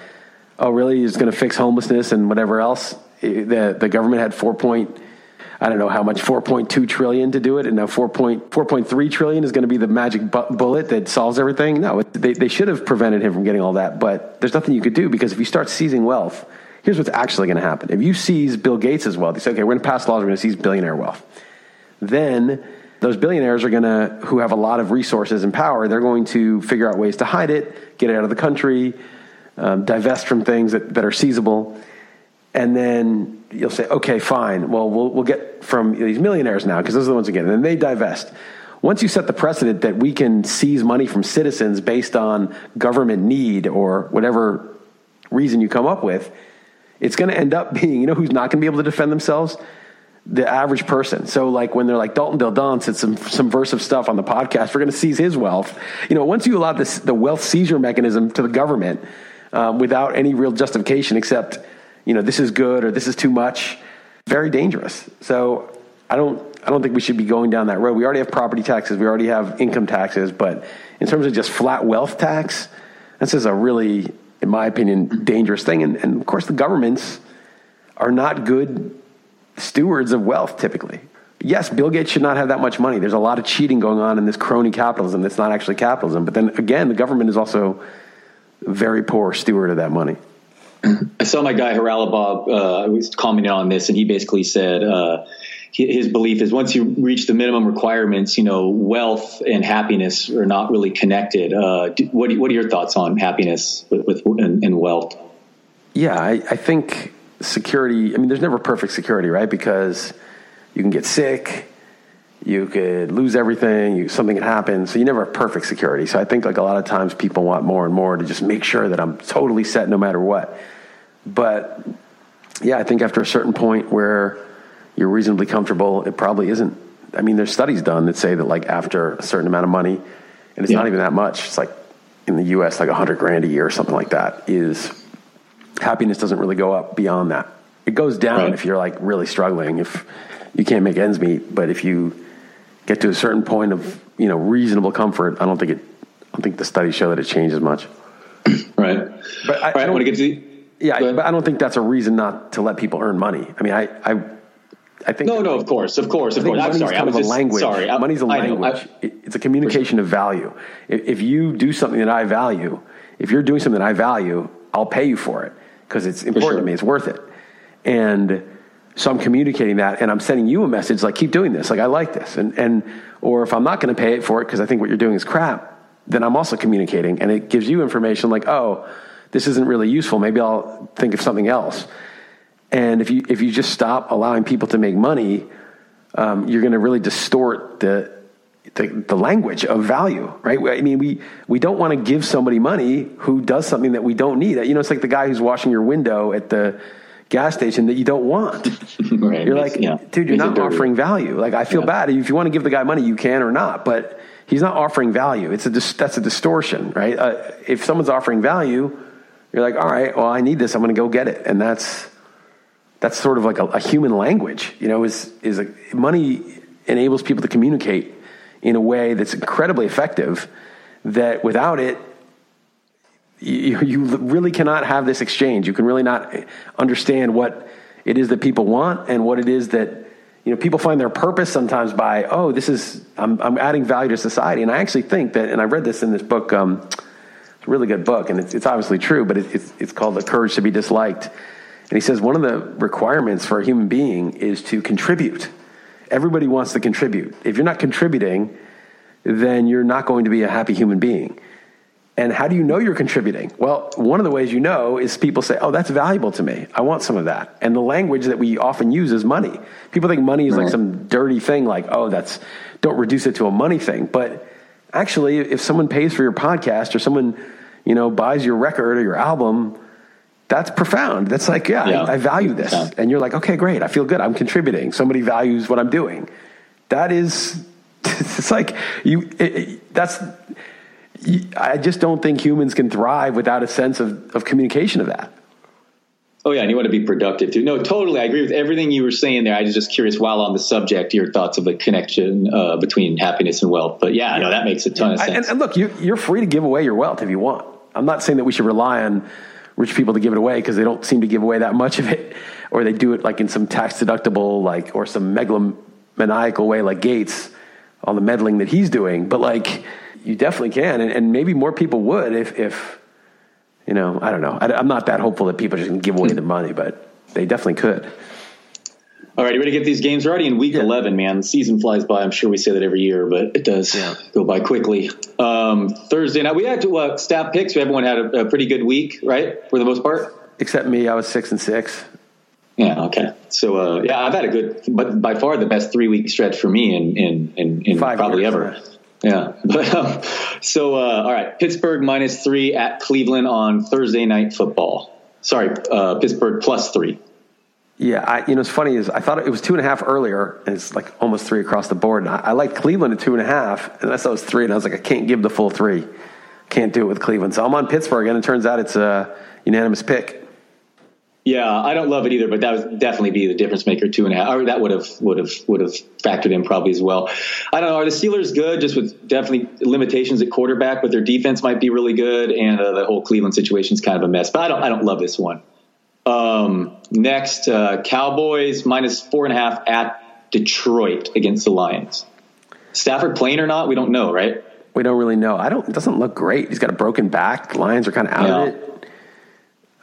Speaker 5: "Oh, really? He's going to fix homelessness and whatever else." The the government had four point, I don't know how much, four point two trillion to do it, and now 4.4.3 trillion is going to be the magic bu- bullet that solves everything. No, they they should have prevented him from getting all that, but there's nothing you could do because if you start seizing wealth, here's what's actually going to happen: if you seize Bill Gates' wealth, you say, "Okay, we're going to pass laws, we're going to seize billionaire wealth," then those billionaires are going to, who have a lot of resources and power, they're going to figure out ways to hide it, get it out of the country, um, divest from things that, that are seizable. And then you'll say, okay, fine. Well, we'll, we'll get from these millionaires now, because those are the ones again. And then they divest. Once you set the precedent that we can seize money from citizens based on government need or whatever reason you come up with, it's going to end up being, you know, who's not going to be able to defend themselves? the average person. So like when they're like Dalton Del Don said some subversive stuff on the podcast, we're going to seize his wealth. You know, once you allow this the wealth seizure mechanism to the government um, without any real justification, except you know this is good or this is too much, very dangerous. So I don't I don't think we should be going down that road. We already have property taxes, we already have income taxes, but in terms of just flat wealth tax, This is a really, in my opinion, dangerous thing. And, and of course, the governments are not good stewards of wealth typically. Yes, Bill Gates should not have that much money. There's a lot of cheating going on in this crony capitalism that's not actually capitalism. But then again, the government is also very poor steward of that money.
Speaker 6: I saw my guy Haralabob uh, was commenting on this, and he basically said uh, his belief is once you reach the minimum requirements, you know, wealth and happiness are not really connected. Uh, what, what are your thoughts on happiness with, with and, and, wealth?
Speaker 5: Yeah, I, I think security. I mean, there's never perfect security, right? Because you can get sick, you could lose everything, you, something could happen. So you never have perfect security. So I think like a lot of times people want more and more to just make sure that I'm totally set no matter what. But yeah, I think after a certain point where you're reasonably comfortable, it probably isn't. I mean, there's studies done that say that like after a certain amount of money, and it's yeah. not even that much. It's like in the U.S. like a hundred grand a year or something like that. Is happiness doesn't really go up beyond that. It goes down right. if you're like really struggling, if you can't make ends meet. But if you get to a certain point of you know reasonable comfort, I don't think it. I don't think the studies show that it changes much.
Speaker 6: Right.
Speaker 5: But I,
Speaker 6: right. I want to get to.
Speaker 5: Yeah, I, but I don't think that's a reason not to let people earn money. I mean, I, I, I think.
Speaker 6: No, no, of course, of course, of course. I'm sorry.
Speaker 5: Kind
Speaker 6: of
Speaker 5: a just, language. Sorry, I, money's a language. it's a communication of value. If, if you do something that I value, if you're doing something that I value, I'll pay you for it because it's important sure. to me. It's worth it, and so I'm communicating that, and I'm sending you a message like, keep doing this. Like I like this, and and or if I'm not going to pay it for it because I think what you're doing is crap, then I'm also communicating, and it gives you information like, oh this isn't really useful. Maybe I'll think of something else. And if you if you just stop allowing people to make money, um, you're going to really distort the, the, the language of value, right? I mean, we we don't want to give somebody money who does something that we don't need. You know, it's like the guy who's washing your window at the gas station that you don't want. right. You're like, yeah. dude, you're not offering value. Like, I feel yeah. bad if you want to give the guy money, you can or not, but he's not offering value. It's a that's a distortion, right? Uh, if someone's offering value you're like, all right, well, I need this. I'm going to go get it. And that's, that's sort of like a, a human language, you know, is, is a, money enables people to communicate in a way that's incredibly effective that without it, you, you really cannot have this exchange. You can really not understand what it is that people want and what it is that you know people find their purpose sometimes by oh this is I'm, I'm adding value to society and I actually think that and I read this in this book um, it's a really good book, and it's, it's obviously true, but it, it's, it's called The Courage to Be Disliked. And he says one of the requirements for a human being is to contribute. Everybody wants to contribute. If you're not contributing, then you're not going to be a happy human being. And how do you know you're contributing? Well, one of the ways you know is people say, Oh, that's valuable to me. I want some of that. And the language that we often use is money. People think money is right. like some dirty thing, like, Oh, that's, don't reduce it to a money thing. But actually, if someone pays for your podcast or someone, you know, buys your record or your album, that's profound. That's like, yeah, yeah. I, I, value this. Yeah. And you're like, okay, great. I feel good. I'm contributing. Somebody values what I'm doing. That is, it's like you, it, it, that's, I just don't think humans can thrive without a sense of, of communication of that.
Speaker 6: Oh yeah, and you want to be productive too. No, totally. I agree with everything you were saying there. I was just curious, while on the subject, your thoughts of the connection uh, between happiness and wealth. But yeah, no, that makes a ton of sense.
Speaker 5: And, and look, you, you're free to give away your wealth if you want. I'm not saying that we should rely on rich people to give it away because they don't seem to give away that much of it, or they do it like in some tax deductible, like or some megalomaniacal way, like Gates, on the meddling that he's doing. But like, you definitely can, and, and maybe more people would if if you know, I don't know. I, am not that hopeful that people just to give away the money, but they definitely could.
Speaker 6: All right, you ready to get these games ready in week yeah. 11, man? The season flies by. I'm sure we say that every year, but it does yeah. go by quickly. Um, Thursday night, we had to uh, staff picks. Everyone had a, a, pretty good week, right? For the most part?
Speaker 5: Except me. I was six and six.
Speaker 6: Yeah, okay. So, uh, yeah, I've had a good, but by far the best three week stretch for me in, in, in, in probably years, ever. Yeah. But, um, so, uh, all right. Pittsburgh minus three at Cleveland on Thursday night football. Sorry, uh, Pittsburgh plus three.
Speaker 5: Yeah, I, you know, it's funny is I thought it was two and a half earlier, and it's like almost three across the board. And I, I like Cleveland at two and a half, and I thought it was three, and I was like, I can't give the full three. Can't do it with Cleveland. So I'm on Pittsburgh, and it turns out it's a unanimous pick.
Speaker 6: Yeah, I don't love it either, but that would definitely be the difference maker. Two and a half, or that would have would have would have factored in probably as well. I don't know. Are the Steelers good? Just with definitely limitations at quarterback, but their defense might be really good, and uh, the whole Cleveland situation is kind of a mess. But I don't I don't love this one. Um, next, uh, Cowboys minus four and a half at Detroit against the Lions. Stafford playing or not, we don't know, right?
Speaker 5: We don't really know. I don't. It doesn't look great. He's got a broken back. The Lions are kind of out
Speaker 6: Yeah.
Speaker 5: of it.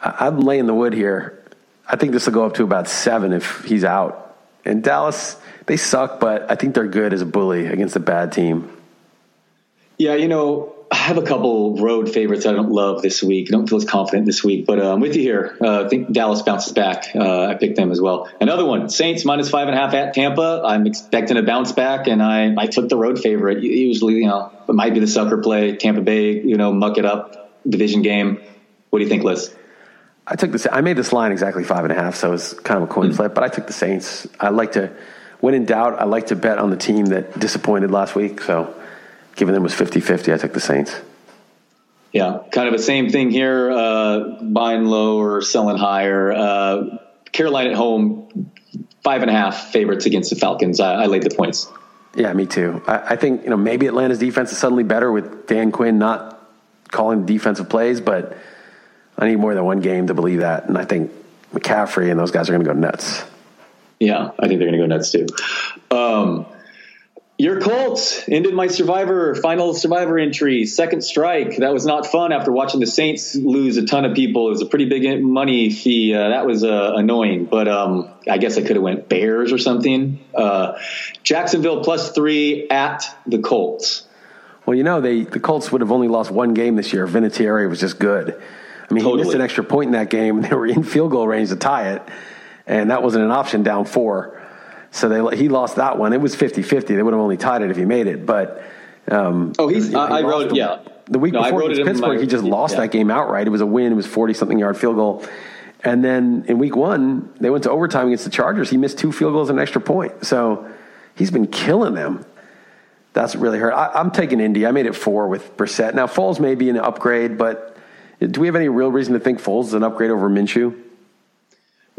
Speaker 5: I- I'm laying the wood here. I think this will go up to about seven if he's out. And Dallas, they suck, but I think they're good as a bully against a bad team.
Speaker 6: Yeah, you know, I have a couple road favorites I don't love this week. I don't feel as confident this week, but uh, I'm with you here. Uh, I think Dallas bounces back. Uh, I picked them as well. Another one, Saints minus five and a half at Tampa. I'm expecting a bounce back, and I, I took the road favorite. Usually, you know, it might be the sucker play. Tampa Bay, you know, muck it up, division game. What do you think, Liss?
Speaker 5: I took this. I made this line exactly five and a half, so it's kind of a coin flip. But I took the Saints. I like to, when in doubt, I like to bet on the team that disappointed last week. So, given them was 50-50, I took the Saints.
Speaker 6: Yeah, kind of the same thing here. Uh, buying low or selling higher. Uh, Carolina at home, five and a half favorites against the Falcons. I, I laid the points.
Speaker 5: Yeah, me too. I, I think you know maybe Atlanta's defense is suddenly better with Dan Quinn not calling defensive plays, but I need more than one game to believe that. And I think McCaffrey and those guys are going to go nuts.
Speaker 6: Yeah, I think they're going to go nuts too. Um, your Colts ended my Survivor final Survivor entry, second strike. That was not fun after watching the Saints lose a ton of people. It was a pretty big money fee. Uh, that was uh, annoying, but um, I guess I could have went Bears or something. Uh, Jacksonville plus three at the Colts.
Speaker 5: Well, you know, they the Colts would have only lost one game this year. Vinatieri was just good. I mean, he missed an extra point in that game, and they were in field goal range to tie it, and that wasn't an option down four. So they he lost that one. It was 50-50. They would have only tied it if he made it. But um,
Speaker 6: Oh, he's-
Speaker 5: he
Speaker 6: I- I wrote-
Speaker 5: the,
Speaker 6: yeah.
Speaker 5: The week
Speaker 6: No,
Speaker 5: before against
Speaker 6: it in
Speaker 5: Pittsburgh,
Speaker 6: my-
Speaker 5: he just lost
Speaker 6: yeah.
Speaker 5: that game outright. It was a win. It was forty something yard field goal. And then in week one, they went to overtime against the Chargers. He missed two field goals and an extra point. So he's been killing them. That's really hurt. I, I'm taking Indy. I made it four with Brissett. Now Foles may be an upgrade, but do we have any real reason to think Foles is an upgrade over Minshew?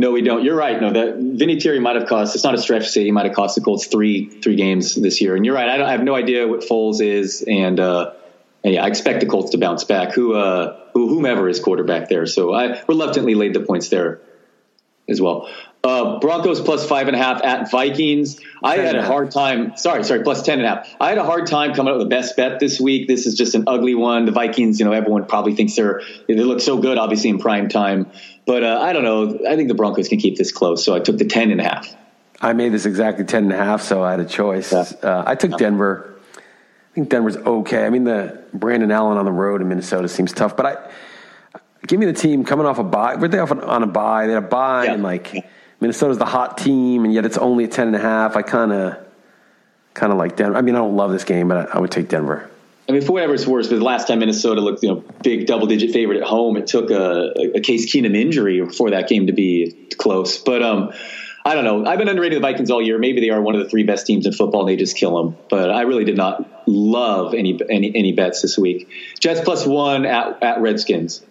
Speaker 6: No, we don't. You're right. No, that Vinny Vinatieri might have cost. It's not a stretch to say he might have cost the Colts three three games this year. And you're right. I, don't, I have no idea what Foles is, and, uh, and yeah, I expect the Colts to bounce back. Who, uh, who whomever is quarterback there. So I reluctantly laid the points there as well. Uh, Broncos plus five and a half at Vikings. I had a hard time. Sorry, sorry, plus ten and a half. I had a hard time coming up with the best bet this week. This is just an ugly one. The Vikings, you know, everyone probably thinks they're they look so good, obviously in prime time. But uh, I don't know. I think the Broncos can keep this close, so I took the ten and a half.
Speaker 5: I made this exactly 10 and a half, so I had a choice.
Speaker 6: Yeah.
Speaker 5: Uh, I took Denver. I think Denver's okay. I mean, the Brandon Allen on the road in Minnesota seems tough, but I give me the team coming off a bye. Were they off on, a bye? They had a bye,
Speaker 6: Yeah.
Speaker 5: and like Minnesota's the hot team, and yet it's only a 10 and a half. I kind of kind of like Denver. I mean, I don't love this game, but I, I would take Denver.
Speaker 6: I mean, for whatever it's worth, but the last time Minnesota looked, you know, big double digit favorite at home, it took a, a Case Keenum injury for that game to be close. But um, I don't know. I've been underrating the Vikings all year. Maybe they are one of the three best teams in football, and they just kill them. But I really did not love any any any bets this week. Jets plus one at at Redskins.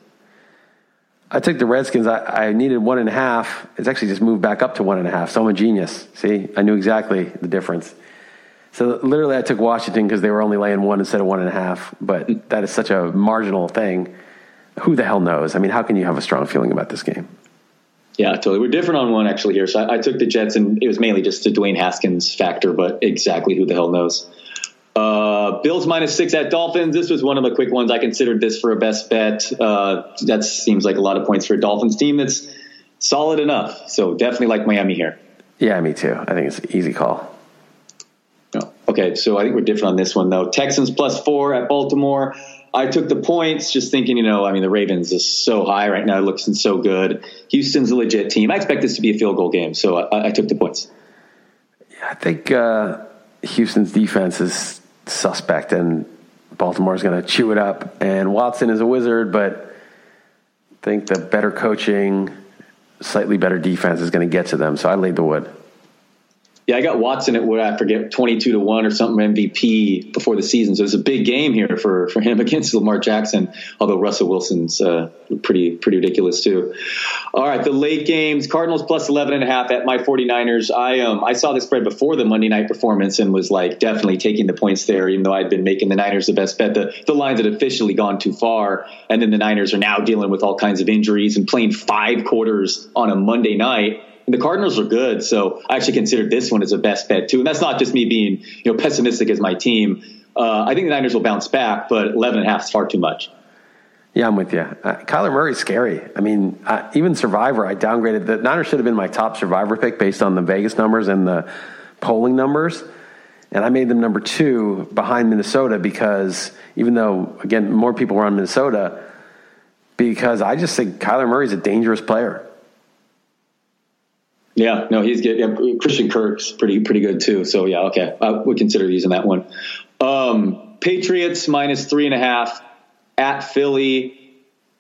Speaker 5: I took the Redskins. I, I needed one and a half. It's actually just moved back up to one and a half. So I'm a genius. See, I knew exactly the difference. So literally, I took Washington because they were only laying one instead of one and a half. But that is such a marginal thing. Who the hell knows? I mean, how can you have a strong feeling about this game?
Speaker 6: Yeah, totally. We're different on one actually here. So I, I took the Jets, and it was mainly just the Dwayne Haskins factor, but exactly who the hell knows. Uh, Bills minus six at Dolphins. This was one of the quick ones. I considered this for a best bet. Uh, that seems like a lot of points for a Dolphins team that's solid enough. So definitely like Miami here.
Speaker 5: Yeah, me too. I think it's an easy call.
Speaker 6: Okay, so I think we're different on this one though. Texans plus four at Baltimore. I took the points, just thinking, you know, I mean, the Ravens is so high right now, it looks so good. Houston's a legit team. I expect this to be a field goal game, so I, I took the points.
Speaker 5: I think uh, Houston's defense is suspect, and Baltimore's going to chew it up. And Watson is a wizard, but I think the better coaching, slightly better defense is going to get to them. So I laid the wood.
Speaker 6: Yeah, I got Watson at what I forget, twenty-two to one or something MVP before the season. So it's a big game here for for him against Lamar Jackson. Although Russell Wilson's uh, pretty pretty ridiculous too. All right, the late games: Cardinals plus 11 and a half at my 49ers. I um I saw the spread before the Monday night performance and was like definitely taking the points there, even though I'd been making the Niners the best bet. The the lines had officially gone too far, and then the Niners are now dealing with all kinds of injuries and playing five quarters on a Monday night the Cardinals are good, so I actually considered this one as a best bet too. And that's not just me being you know pessimistic as my team. Uh, I think the Niners will bounce back, but 11 and a half is far too much.
Speaker 5: Yeah, I'm with you. Uh, Kyler Murray's scary. I mean, even Survivor, I downgraded. The Niners should have been my top Survivor pick based on the Vegas numbers and the polling numbers. And I made them number two behind Minnesota because even though, again, more people were on Minnesota, because I just think Kyler Murray's a dangerous player.
Speaker 6: Yeah, no, he's good. Yeah, Christian Kirk's pretty pretty good too. So yeah, okay, I would consider using that one. Um, Patriots minus three and a half at Philly.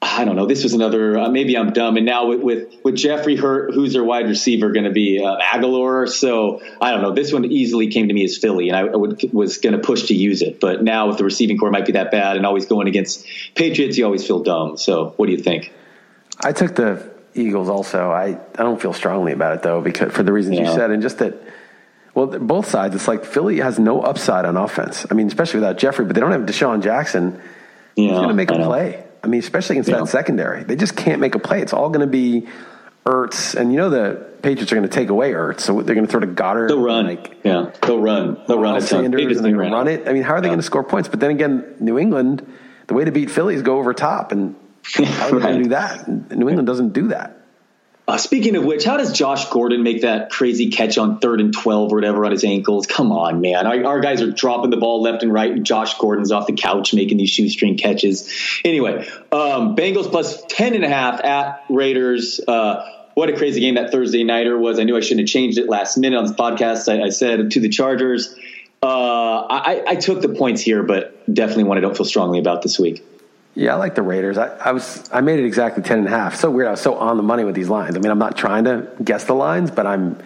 Speaker 6: I don't know. This was another. Uh, maybe I'm dumb. And now with with, with Jeffery Hurt, who's their wide receiver going to be uh, Agholor? So I don't know. This one easily came to me as Philly, and I, I would, was going to push to use it. But now with the receiving corps might be that bad, and always going against Patriots, you always feel dumb. So what do you think?
Speaker 5: I took the Eagles also. I, I don't feel strongly about it though because for the reasons yeah. you said and just that. Well, both sides. It's like Philly has no upside on offense. I mean, especially without Jeffery, but they don't have DeSean Jackson. Yeah, He's going to make a play. I mean, especially against yeah. that secondary, they just can't make a play. It's all going to be Ertz, and you know the Patriots are going to take away Ertz, so they're going to throw to Goedert.
Speaker 6: They'll run, like yeah, they'll run, they'll run.
Speaker 5: Sanders and they run, run it. I mean, how are they yeah. going to score points? But then again, New England, the way to beat Philly is go over top, and how are to do that? New England doesn't do that.
Speaker 6: Uh, speaking of which, how does Josh Gordon make that crazy catch on third and 12 or whatever on his ankles? Come on, man. Our, our, guys are dropping the ball left and right, and Josh Gordon's off the couch making these shoestring catches. Anyway, um, Bengals plus 10 and a half at Raiders. Uh, what a crazy game that Thursday nighter was. I knew I shouldn't have changed it last minute on this podcast. I, I said to the Chargers. Uh, I, I took the points here, but definitely one I don't feel strongly about this week.
Speaker 5: Yeah, I like the Raiders. I, I, was I made it exactly ten and a half. So weird. I was so on the money with these lines. I mean, I'm not trying to guess the lines, but I'm.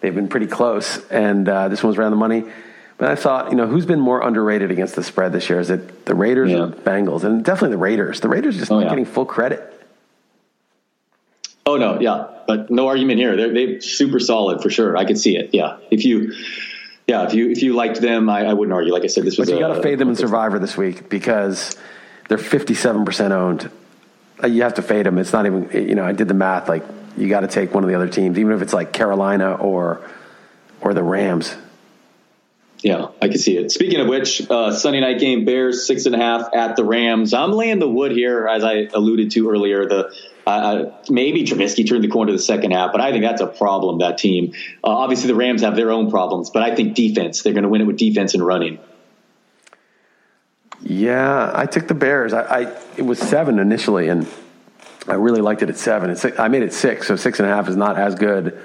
Speaker 5: They've been pretty close, and uh, this one was around the money. But I thought, you know, who's been more underrated against the spread this year? Is it the Raiders yeah. or the Bengals? And definitely the Raiders. The Raiders just oh, not yeah. getting full credit.
Speaker 6: Oh no, yeah, but no argument here. They're they super solid for sure. I could see it. Yeah, if you yeah, if you if you liked them, I, I wouldn't argue. Like I said, this was.
Speaker 5: But you got to fade them in Survivor this week because they're 57% owned. Uh, you have to fade them. It's not even, you know, I did the math. Like, you got to take one of the other teams, even if it's like Carolina or or the Rams.
Speaker 6: Yeah, I can see it. Speaking of which, uh, Sunday night game, Bears six and a half at the Rams. I'm laying the wood here, as I alluded to earlier. The uh, uh maybe Trubisky turned the corner to the second half, but I think that's a problem. That team. Uh, obviously, the Rams have their own problems, but I think defense. They're going to win it with defense and running.
Speaker 5: Yeah, I took the Bears. I, I, it was seven initially, and I really liked it at seven. It's, I made it six, so six and a half is not as good.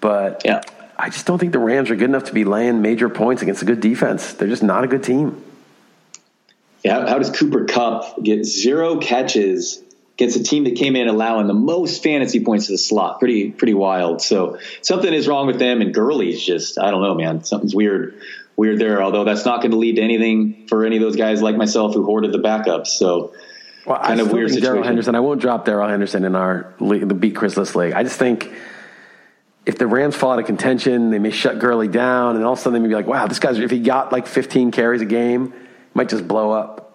Speaker 5: But yeah. I just don't think the Rams are good enough to be laying major points against a good defense. They're just not a good team.
Speaker 6: Yeah, how does Cooper Kupp get zero catches against a team that came in allowing the most fantasy points to the slot? Pretty pretty wild. So something is wrong with them, and Gurley's just I don't know, man. Something's weird weird there. Although that's not going to lead to anything for any of those guys like myself who hoarded the backups. So.
Speaker 5: Well, kind I of weird Darrell Henderson. I won't drop Darrell Henderson in our league, the beat Chris Liss league. I just think if the Rams fall out of contention, they may shut Gurley down, and all of a sudden they may be like, "Wow, this guy's if he got like 15 carries a game, might just blow up."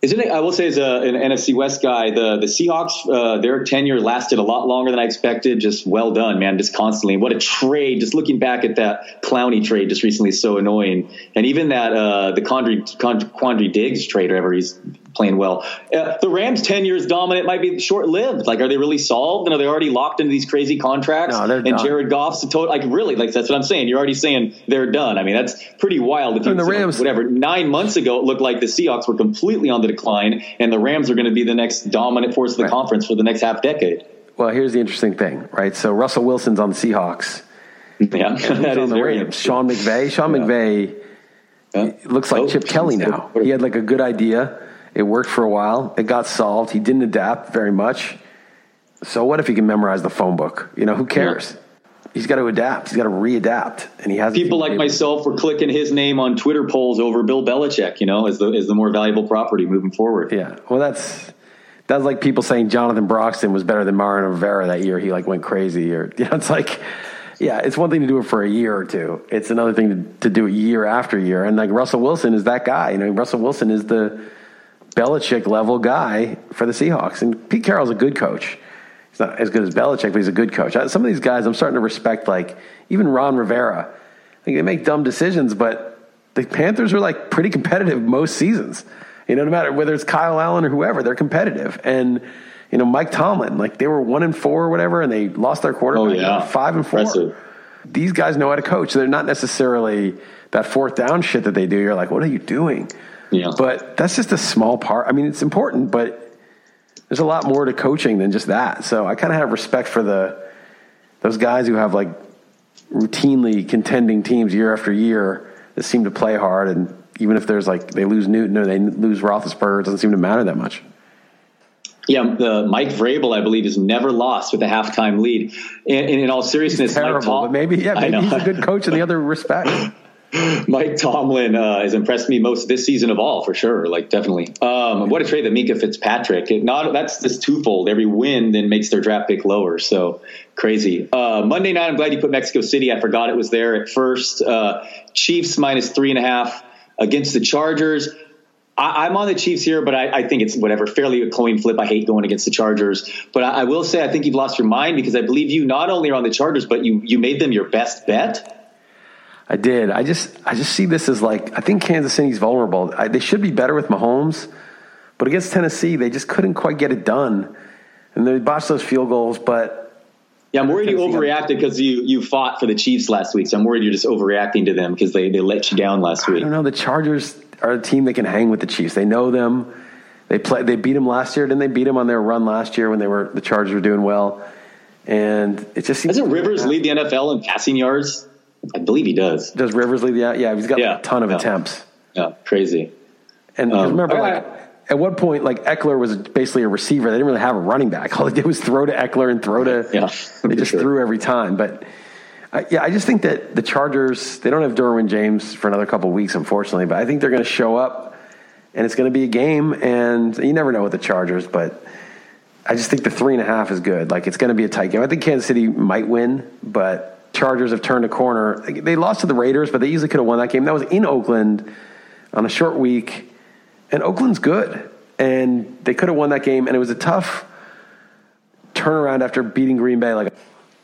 Speaker 6: Isn't it? I will say, as a, an NFC West guy, the the Seahawks, uh, their tenure lasted a lot longer than I expected. Just well done, man. Just constantly, what a trade. Just looking back at that Clowney trade, just recently, so annoying. And even that uh, the Quandre, Quandre Diggs trade, or whatever he's playing well. Uh, the Rams' ten years dominant might be short lived. Like, are they really solved? And are they already locked into these crazy contracts?
Speaker 5: No, they're
Speaker 6: and
Speaker 5: done.
Speaker 6: Jared Goff's a total. Like, really? Like that's what I'm saying. You're already saying they're done. I mean, that's pretty wild. If you
Speaker 5: the Rams,
Speaker 6: whatever, nine months ago, it looked like the Seahawks were completely on the decline, and the Rams are going to be the next dominant force of the right. conference for the next half decade.
Speaker 5: Well, here's the interesting thing, right? So Russell Wilson's on the Seahawks.
Speaker 6: Yeah, that
Speaker 5: is
Speaker 6: very
Speaker 5: Rams. Sean McVay. Sean yeah. McVay yeah. looks like oh, Chip Kelly now. He had like a good idea it worked for a while. It got solved. He didn't adapt very much. So what if he can memorize the phone book? You know, who cares? he's got to adapt. He's got to readapt, and he has
Speaker 6: people like myself were clicking his name on Twitter polls over Bill Belichick. You know, as the as the more valuable property moving forward.
Speaker 5: Yeah, well, that's that's like people saying Jonathan Broxton was better than Mariano Rivera that year. He like went crazy, or you know, it's like. Yeah, it's one thing to do it for a year or two. It's another thing to, to do it year after year. And like Russell Wilson is that guy. You know, Russell Wilson is the Belichick level guy for the Seahawks. And Pete Carroll's a good coach. He's not as good as Belichick, but he's a good coach. Some of these guys I'm starting to respect, like even Ron Rivera. Like they make dumb decisions, but the Panthers are like pretty competitive most seasons. You know, no matter whether it's Kyle Allen or whoever, they're competitive. And you know, Mike Tomlin, like they were one and four or whatever, and they lost their quarterback.
Speaker 6: Oh, yeah.
Speaker 5: five and four.
Speaker 6: Impressive.
Speaker 5: These guys know how to coach. They're not necessarily that fourth down shit that they do. You're like, what are you doing?
Speaker 6: Yeah.
Speaker 5: But that's just a small part. I mean, it's important, but there's a lot more to coaching than just that. So I kind of have respect for the those guys who have like routinely contending teams year after year that seem to play hard, and even if there's like they lose Newton or they lose Roethlisberger, it doesn't seem to matter that much.
Speaker 6: Yeah, the Mike Vrabel, I believe, has never lost with a halftime lead. And, and in all seriousness,
Speaker 5: Terrible,
Speaker 6: Mike Tom-
Speaker 5: but maybe yeah, maybe he's a good coach in the other respect.
Speaker 6: Mike Tomlin uh, has impressed me most this season of all, for sure. Like definitely. Um, what a trade that Minkah Fitzpatrick. It not that's just twofold. Every win then makes their draft pick lower. So crazy. Uh, Monday night, I'm glad you put Mexico City. I forgot it was there at first. Uh, Chiefs minus three and a half against the Chargers. I, I'm on the Chiefs here, but I, I think it's whatever, fairly a coin flip. I hate going against the Chargers, but I, I will say I think you've lost your mind because I believe you not only are on the Chargers, but you you made them your best bet.
Speaker 5: I did. I just I just see this as like I think Kansas City's vulnerable. I, they should be better with Mahomes, but against Tennessee they just couldn't quite get it done, and they botched those field goals. But
Speaker 6: Yeah, I'm worried you overreacted because you you fought for the Chiefs last week. So I'm worried you're just overreacting to them because they, they let you down last week.
Speaker 5: I don't know. The Chargers are a team that can hang with the Chiefs. They know them. They play. They beat them last year. Didn't they beat them on their run last year when they were the Chargers were doing well? And it just seems
Speaker 6: Doesn't Rivers lead the NFL in passing yards? I believe he does.
Speaker 5: Does Rivers lead the? Yeah, he's got
Speaker 6: Yeah.
Speaker 5: a ton of
Speaker 6: Yeah.
Speaker 5: attempts.
Speaker 6: Yeah, crazy.
Speaker 5: And
Speaker 6: Um,
Speaker 5: remember, like
Speaker 6: right.
Speaker 5: at one point, like Ekeler was basically a receiver. They didn't really have a running back. All they did was throw to Ekeler and throw to.
Speaker 6: Yeah,
Speaker 5: they just
Speaker 6: sure.
Speaker 5: threw every time. But uh, yeah, I just think that the Chargers they don't have Derwin James for another couple weeks, unfortunately. But I think they're going to show up, and it's going to be a game. And you never know with the Chargers, but. I just think the three and a half is good. Like it's going to be a tight game. I think Kansas City might win, but Chargers have turned a corner. They lost to the Raiders, but they easily could have won that game. That was in Oakland on a short week, and Oakland's good, and they could have won that game. And it was a tough turnaround after beating Green Bay. Like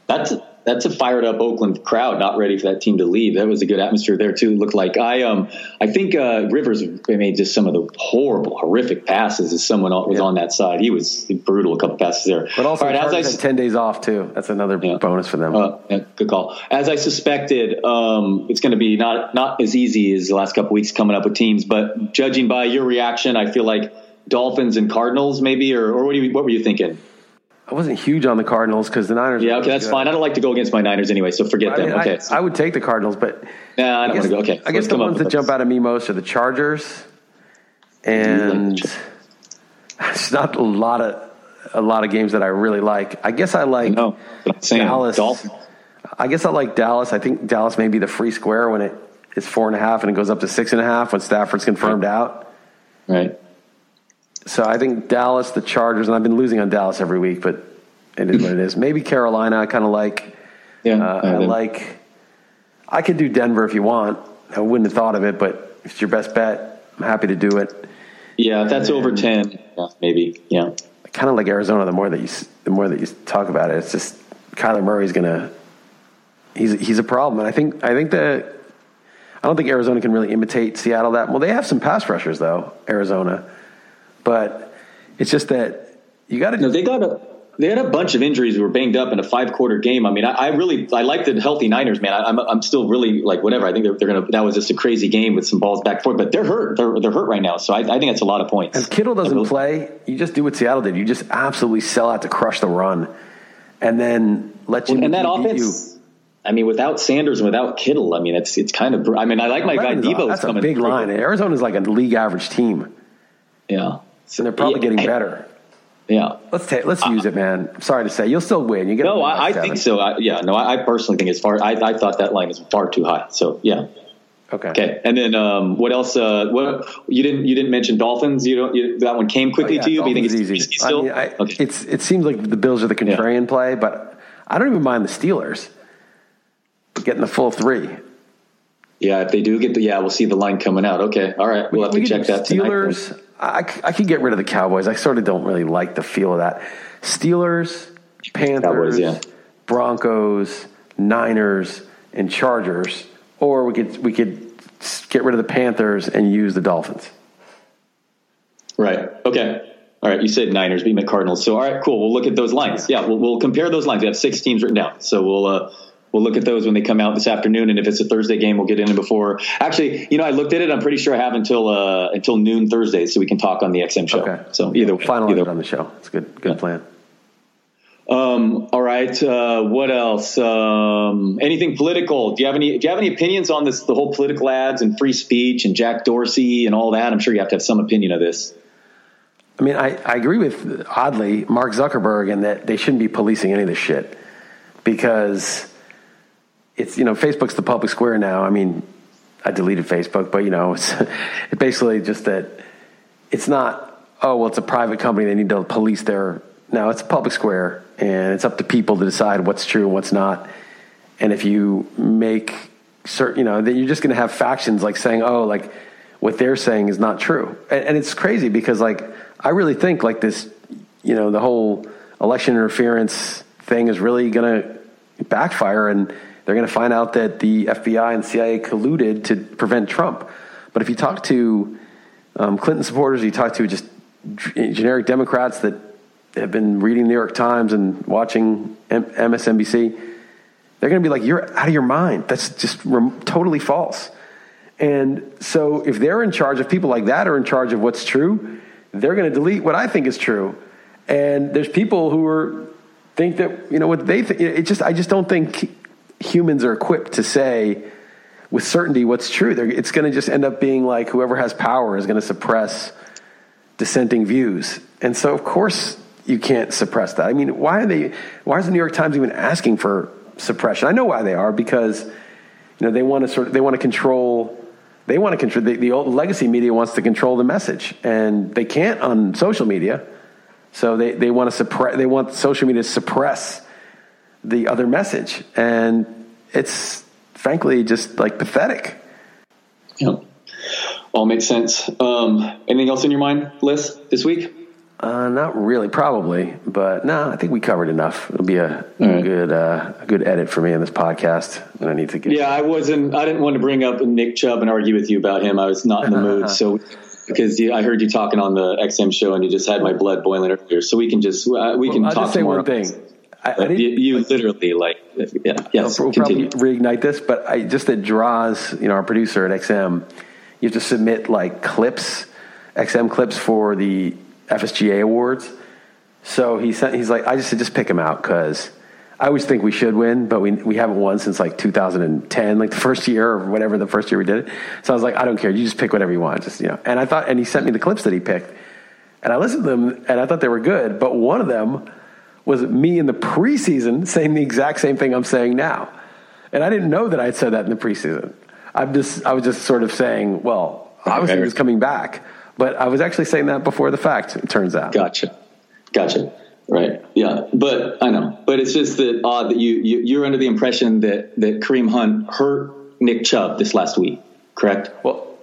Speaker 6: That's that's a fired up Oakland crowd, not ready for that team to leave. That was a good atmosphere there too. Looked like I um I think uh, Rivers made just some of the horrible, horrific passes as someone was
Speaker 5: Yeah.
Speaker 6: on that side. He was brutal. A couple passes there.
Speaker 5: But also,
Speaker 6: All right, as I
Speaker 5: had 10 days off, too. That's another
Speaker 6: Yeah.
Speaker 5: bonus for them.
Speaker 6: Uh, yeah, good call. As I suspected, um, it's going to be not not as easy as the last couple weeks coming up with teams. But judging by your reaction, I feel like Dolphins and Cardinals, maybe, or, or what, do you, what were you thinking?
Speaker 5: I wasn't huge on the Cardinals because the Niners.
Speaker 6: Yeah, okay, that's
Speaker 5: good.
Speaker 6: fine. I don't like to go against my Niners anyway, so forget
Speaker 5: I, mean,
Speaker 6: them. Okay,
Speaker 5: I, I would take the Cardinals, but
Speaker 6: nah, I don't want
Speaker 5: guess,
Speaker 6: to go. Okay,
Speaker 5: I guess the ones that jump out at me most are the Chargers, and it's not a lot of a lot of games that I really like. I guess I like
Speaker 6: No, but I'm saying
Speaker 5: Dallas.
Speaker 6: Dolphins.
Speaker 5: I guess I like Dallas. I think Dallas may be the free square when it is four and a half and it goes up to six and a half when Stafford's confirmed out.
Speaker 6: Right.
Speaker 5: So I think Dallas, the Chargers, and I've been losing on Dallas every week, but it is what it is. Maybe Carolina. I kind of like.
Speaker 6: Yeah.
Speaker 5: Uh, I
Speaker 6: then-
Speaker 5: like. I could do Denver if you want. I wouldn't have thought of it, but if it's your best bet, I'm happy to do it.
Speaker 6: Yeah, if that's over ten. Yeah, maybe. Yeah.
Speaker 5: I kind of like Arizona. The more that you the more that you talk about it, it's just Kyler Murray's gonna. He's he's a problem, and I think I think that I don't think Arizona can really imitate Seattle that well. They have some pass rushers though, Arizona, but it's just that you got to.
Speaker 6: No, they got a they had a bunch of injuries who were banged up in a five quarter game. I mean, I, I really I like the healthy Niners, man. I, I'm I'm still really like whatever. I think they're, they're gonna that was just a crazy game with some balls back and forth, but they're hurt. They're they're hurt right now, so I, I think that's a lot of points.
Speaker 5: If Kittle doesn't play, you just do what Seattle did. You just absolutely sell out to crush the run, and then let you
Speaker 6: and that offense. I mean, without Sanders and without Kittle, I mean, it's it's kind of. I mean, I like my guy Deebo's
Speaker 5: That's a big
Speaker 6: through.
Speaker 5: line. Arizona's like a league average team,
Speaker 6: Yeah.
Speaker 5: And they're probably
Speaker 6: Yeah,
Speaker 5: getting better.
Speaker 6: Yeah.
Speaker 5: Let's take. Let's use it, man. Sorry to say, you'll still win. You get
Speaker 6: No, I, I think so. I, yeah, no, I, I personally think it's far. I, I thought that line is far too high. So yeah.
Speaker 5: Okay.
Speaker 6: Okay, and then um, what else? Uh, what you didn't you didn't mention Dolphins? You don't you, that one came quickly
Speaker 5: Oh, yeah,
Speaker 6: to you. But you think it's easy still?
Speaker 5: mean,
Speaker 6: okay.
Speaker 5: It's it seems like the Bills are the contrarian play, but I don't even mind the Steelers getting the full three.
Speaker 6: yeah, if they do get the yeah, we'll see the line coming out. Okay, all right, we'll have to
Speaker 5: could
Speaker 6: check that tonight.
Speaker 5: Steelers. I, I could get rid of the Cowboys. I sort of don't really like the feel of that. Steelers, Panthers,
Speaker 6: Cowboys, yeah.
Speaker 5: Broncos, Niners, and Chargers. Or we could we could get rid of the Panthers and use the Dolphins.
Speaker 6: Right. Okay. All right. You said Niners, you meant Cardinals. So all right, cool. We'll look at those lines. Yeah, we'll, we'll compare those lines. We have six teams written down, so we'll uh, we'll look at those when they come out this afternoon. And if it's a Thursday game, we'll get in before. Actually, you know, I looked at it. I'm pretty sure I have until uh, until noon Thursday, so we can talk on the XM show.
Speaker 5: Okay.
Speaker 6: So either way,
Speaker 5: Finalize
Speaker 6: either
Speaker 5: on the show. It's a good good plan.
Speaker 6: Um, all right. Uh, what else? Um, anything political? Do you have any? Do you have any opinions on this? The whole political ads and free speech and Jack Dorsey and all that. I'm sure you have to have some opinion of this.
Speaker 5: I mean, I, I agree with oddly Mark Zuckerberg in that they shouldn't be policing any of this shit because it's you know Facebook's the public square now. I mean, I deleted Facebook, but you know it's it basically just that it's not oh well it's a private company they need to police their no it's a public square and it's up to people to decide what's true and what's not. And if you make certain you know that you're just going to have factions like saying oh like what they're saying is not true and, and it's crazy because like I really think like this you know the whole election interference thing is really going to backfire and they're going to find out that the FBI and CIA colluded to prevent Trump. But if you talk to um, Clinton supporters, you talk to just generic Democrats that have been reading the New York Times and watching M- MSNBC, they're going to be like, "You're out of your mind. That's just rem- totally false." And so, if they're in charge, if people like that are in charge of what's true, they're going to delete what I think is true. And there's people who are think that you know what they think. It just I just don't think humans are equipped to say with certainty what's true. They're, it's going to just end up being like whoever has power is going to suppress dissenting views, and so of course you can't suppress that. I mean, why are they? Why is the New York Times even asking for suppression? I know why they are because you know they want to sort of they want to control. They want to control the, the old legacy media wants to control the message, and they can't on social media. So they, they want to suppress. They want social media to suppress the other message, and it's frankly just like pathetic.
Speaker 6: Yeah. All makes sense. Um, anything else in your mind, Liss, this week?
Speaker 5: Uh, not really, probably, but no, I think we covered enough. It'll be a
Speaker 6: right.
Speaker 5: good uh, a good edit for me in this podcast, and I need to get.
Speaker 6: Yeah, I wasn't. I didn't want to bring up Nick Chubb and argue with you about him. I was not in the mood. So because I heard you talking on the XM show, and you just had my blood boiling earlier. So we can just uh, we can
Speaker 5: I'll
Speaker 6: talk
Speaker 5: just say one thing. I, I
Speaker 6: you, you literally like yeah yes
Speaker 5: we'll probably reignite this, but I just that draws, you know, our producer at XM, you have to submit like clips, XM clips for the FSGA awards. So he sent, he's like, I just said, just pick them out because I always think we should win, but we we haven't won since like 2010, like the first year or whatever the first year we did it. So I was like, I don't care, you just pick whatever you want, just you know. And I thought, and he sent me the clips that he picked, and I listened to them, and I thought they were good, but one of them was me in the preseason saying the exact same thing I'm saying now. And I didn't know that I had said that in the preseason. I'm just, I was just sort of saying, well, obviously he was coming back, but I was actually saying that before the fact, it turns out.
Speaker 6: Gotcha, gotcha. Right. Yeah. But I know. But it's just that odd that you, you you're under the impression that that Kareem Hunt hurt Nick Chubb this last week. Correct.
Speaker 5: Well,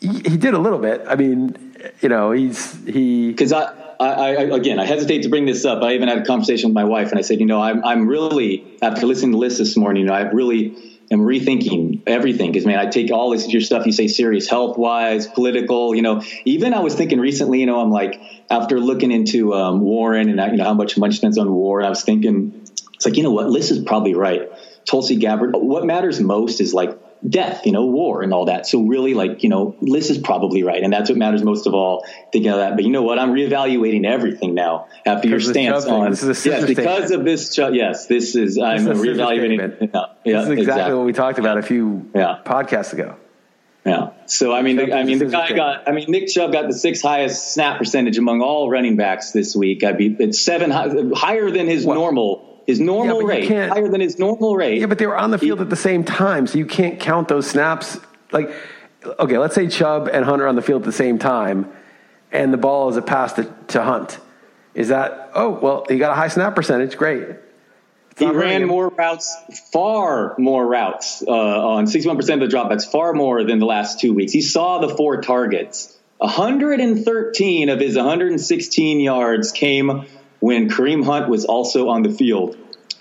Speaker 5: he, he did a little bit. I mean, you know, he's, he,
Speaker 6: because I, I, I, again, I hesitate to bring this up. I even had a conversation with my wife, and I said, you know, I'm, I'm really after listening to Liss this morning, you know, I really am rethinking everything because man, I take all this your stuff you say serious, health wise, political. You know, even I was thinking recently, you know, I'm like after looking into um, Warren and you know how much money spends on war, I was thinking it's like you know what, Liss is probably right. Tulsi Gabbard. What matters most is like death, you know, war and all that. So really, like, you know, Liss is probably right, and that's what matters most of all. Thinking of that, but you know what? I'm reevaluating everything now after your
Speaker 5: Because of the
Speaker 6: stance on
Speaker 5: This is
Speaker 6: yes, because
Speaker 5: statement.
Speaker 6: of this. Yes, this is. I'm
Speaker 5: This is a sister
Speaker 6: reevaluating. Yeah, yeah,
Speaker 5: this is exactly, what we talked about a few
Speaker 6: Yeah.
Speaker 5: podcasts ago.
Speaker 6: Yeah. So I mean, the, I mean, the guy got. I mean, Nick Chubb got the sixth highest snap percentage among all running backs this week. I mean, it's seven higher than his well, normal. His normal yeah, rate higher than his normal rate.
Speaker 5: Yeah, but they were on the field he, at the same time, so you can't count those snaps. Like, okay, let's say Chubb and Hunter on the field at the same time, and the ball is a pass to, to Hunt. Is that oh well? He got a high snap percentage. Great.
Speaker 6: He ran more routes, far more routes uh, on 61% of the dropbacks, far more than the last two weeks. He saw the four targets. 113 of his 116 yards came when Kareem Hunt was also on the field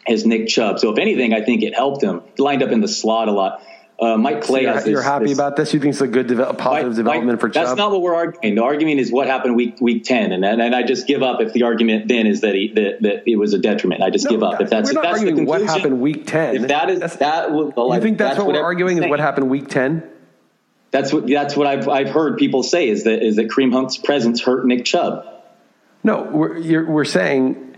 Speaker 6: as Nick Chubb. So if anything, I think it helped him. He lined up in the slot a lot. Uh, Mike Clay.
Speaker 5: So you're, you're happy this, about this? You think it's a good, positive Mike, development Mike, for Chubb?
Speaker 6: That's not what we're arguing. The argument is what happened week week ten, and and, and I just give up if the argument then is that he, that, that it was a detriment. I just no, give up if that's
Speaker 5: we're
Speaker 6: if
Speaker 5: not
Speaker 6: that's
Speaker 5: arguing what happened week ten.
Speaker 6: If that is that's, that, well,
Speaker 5: you think that's, that's what we're arguing is what happened week ten?
Speaker 6: That's what that's what I've I've heard people say is that is that Kareem Hunt's presence hurt Nick Chubb.
Speaker 5: No, we're we're saying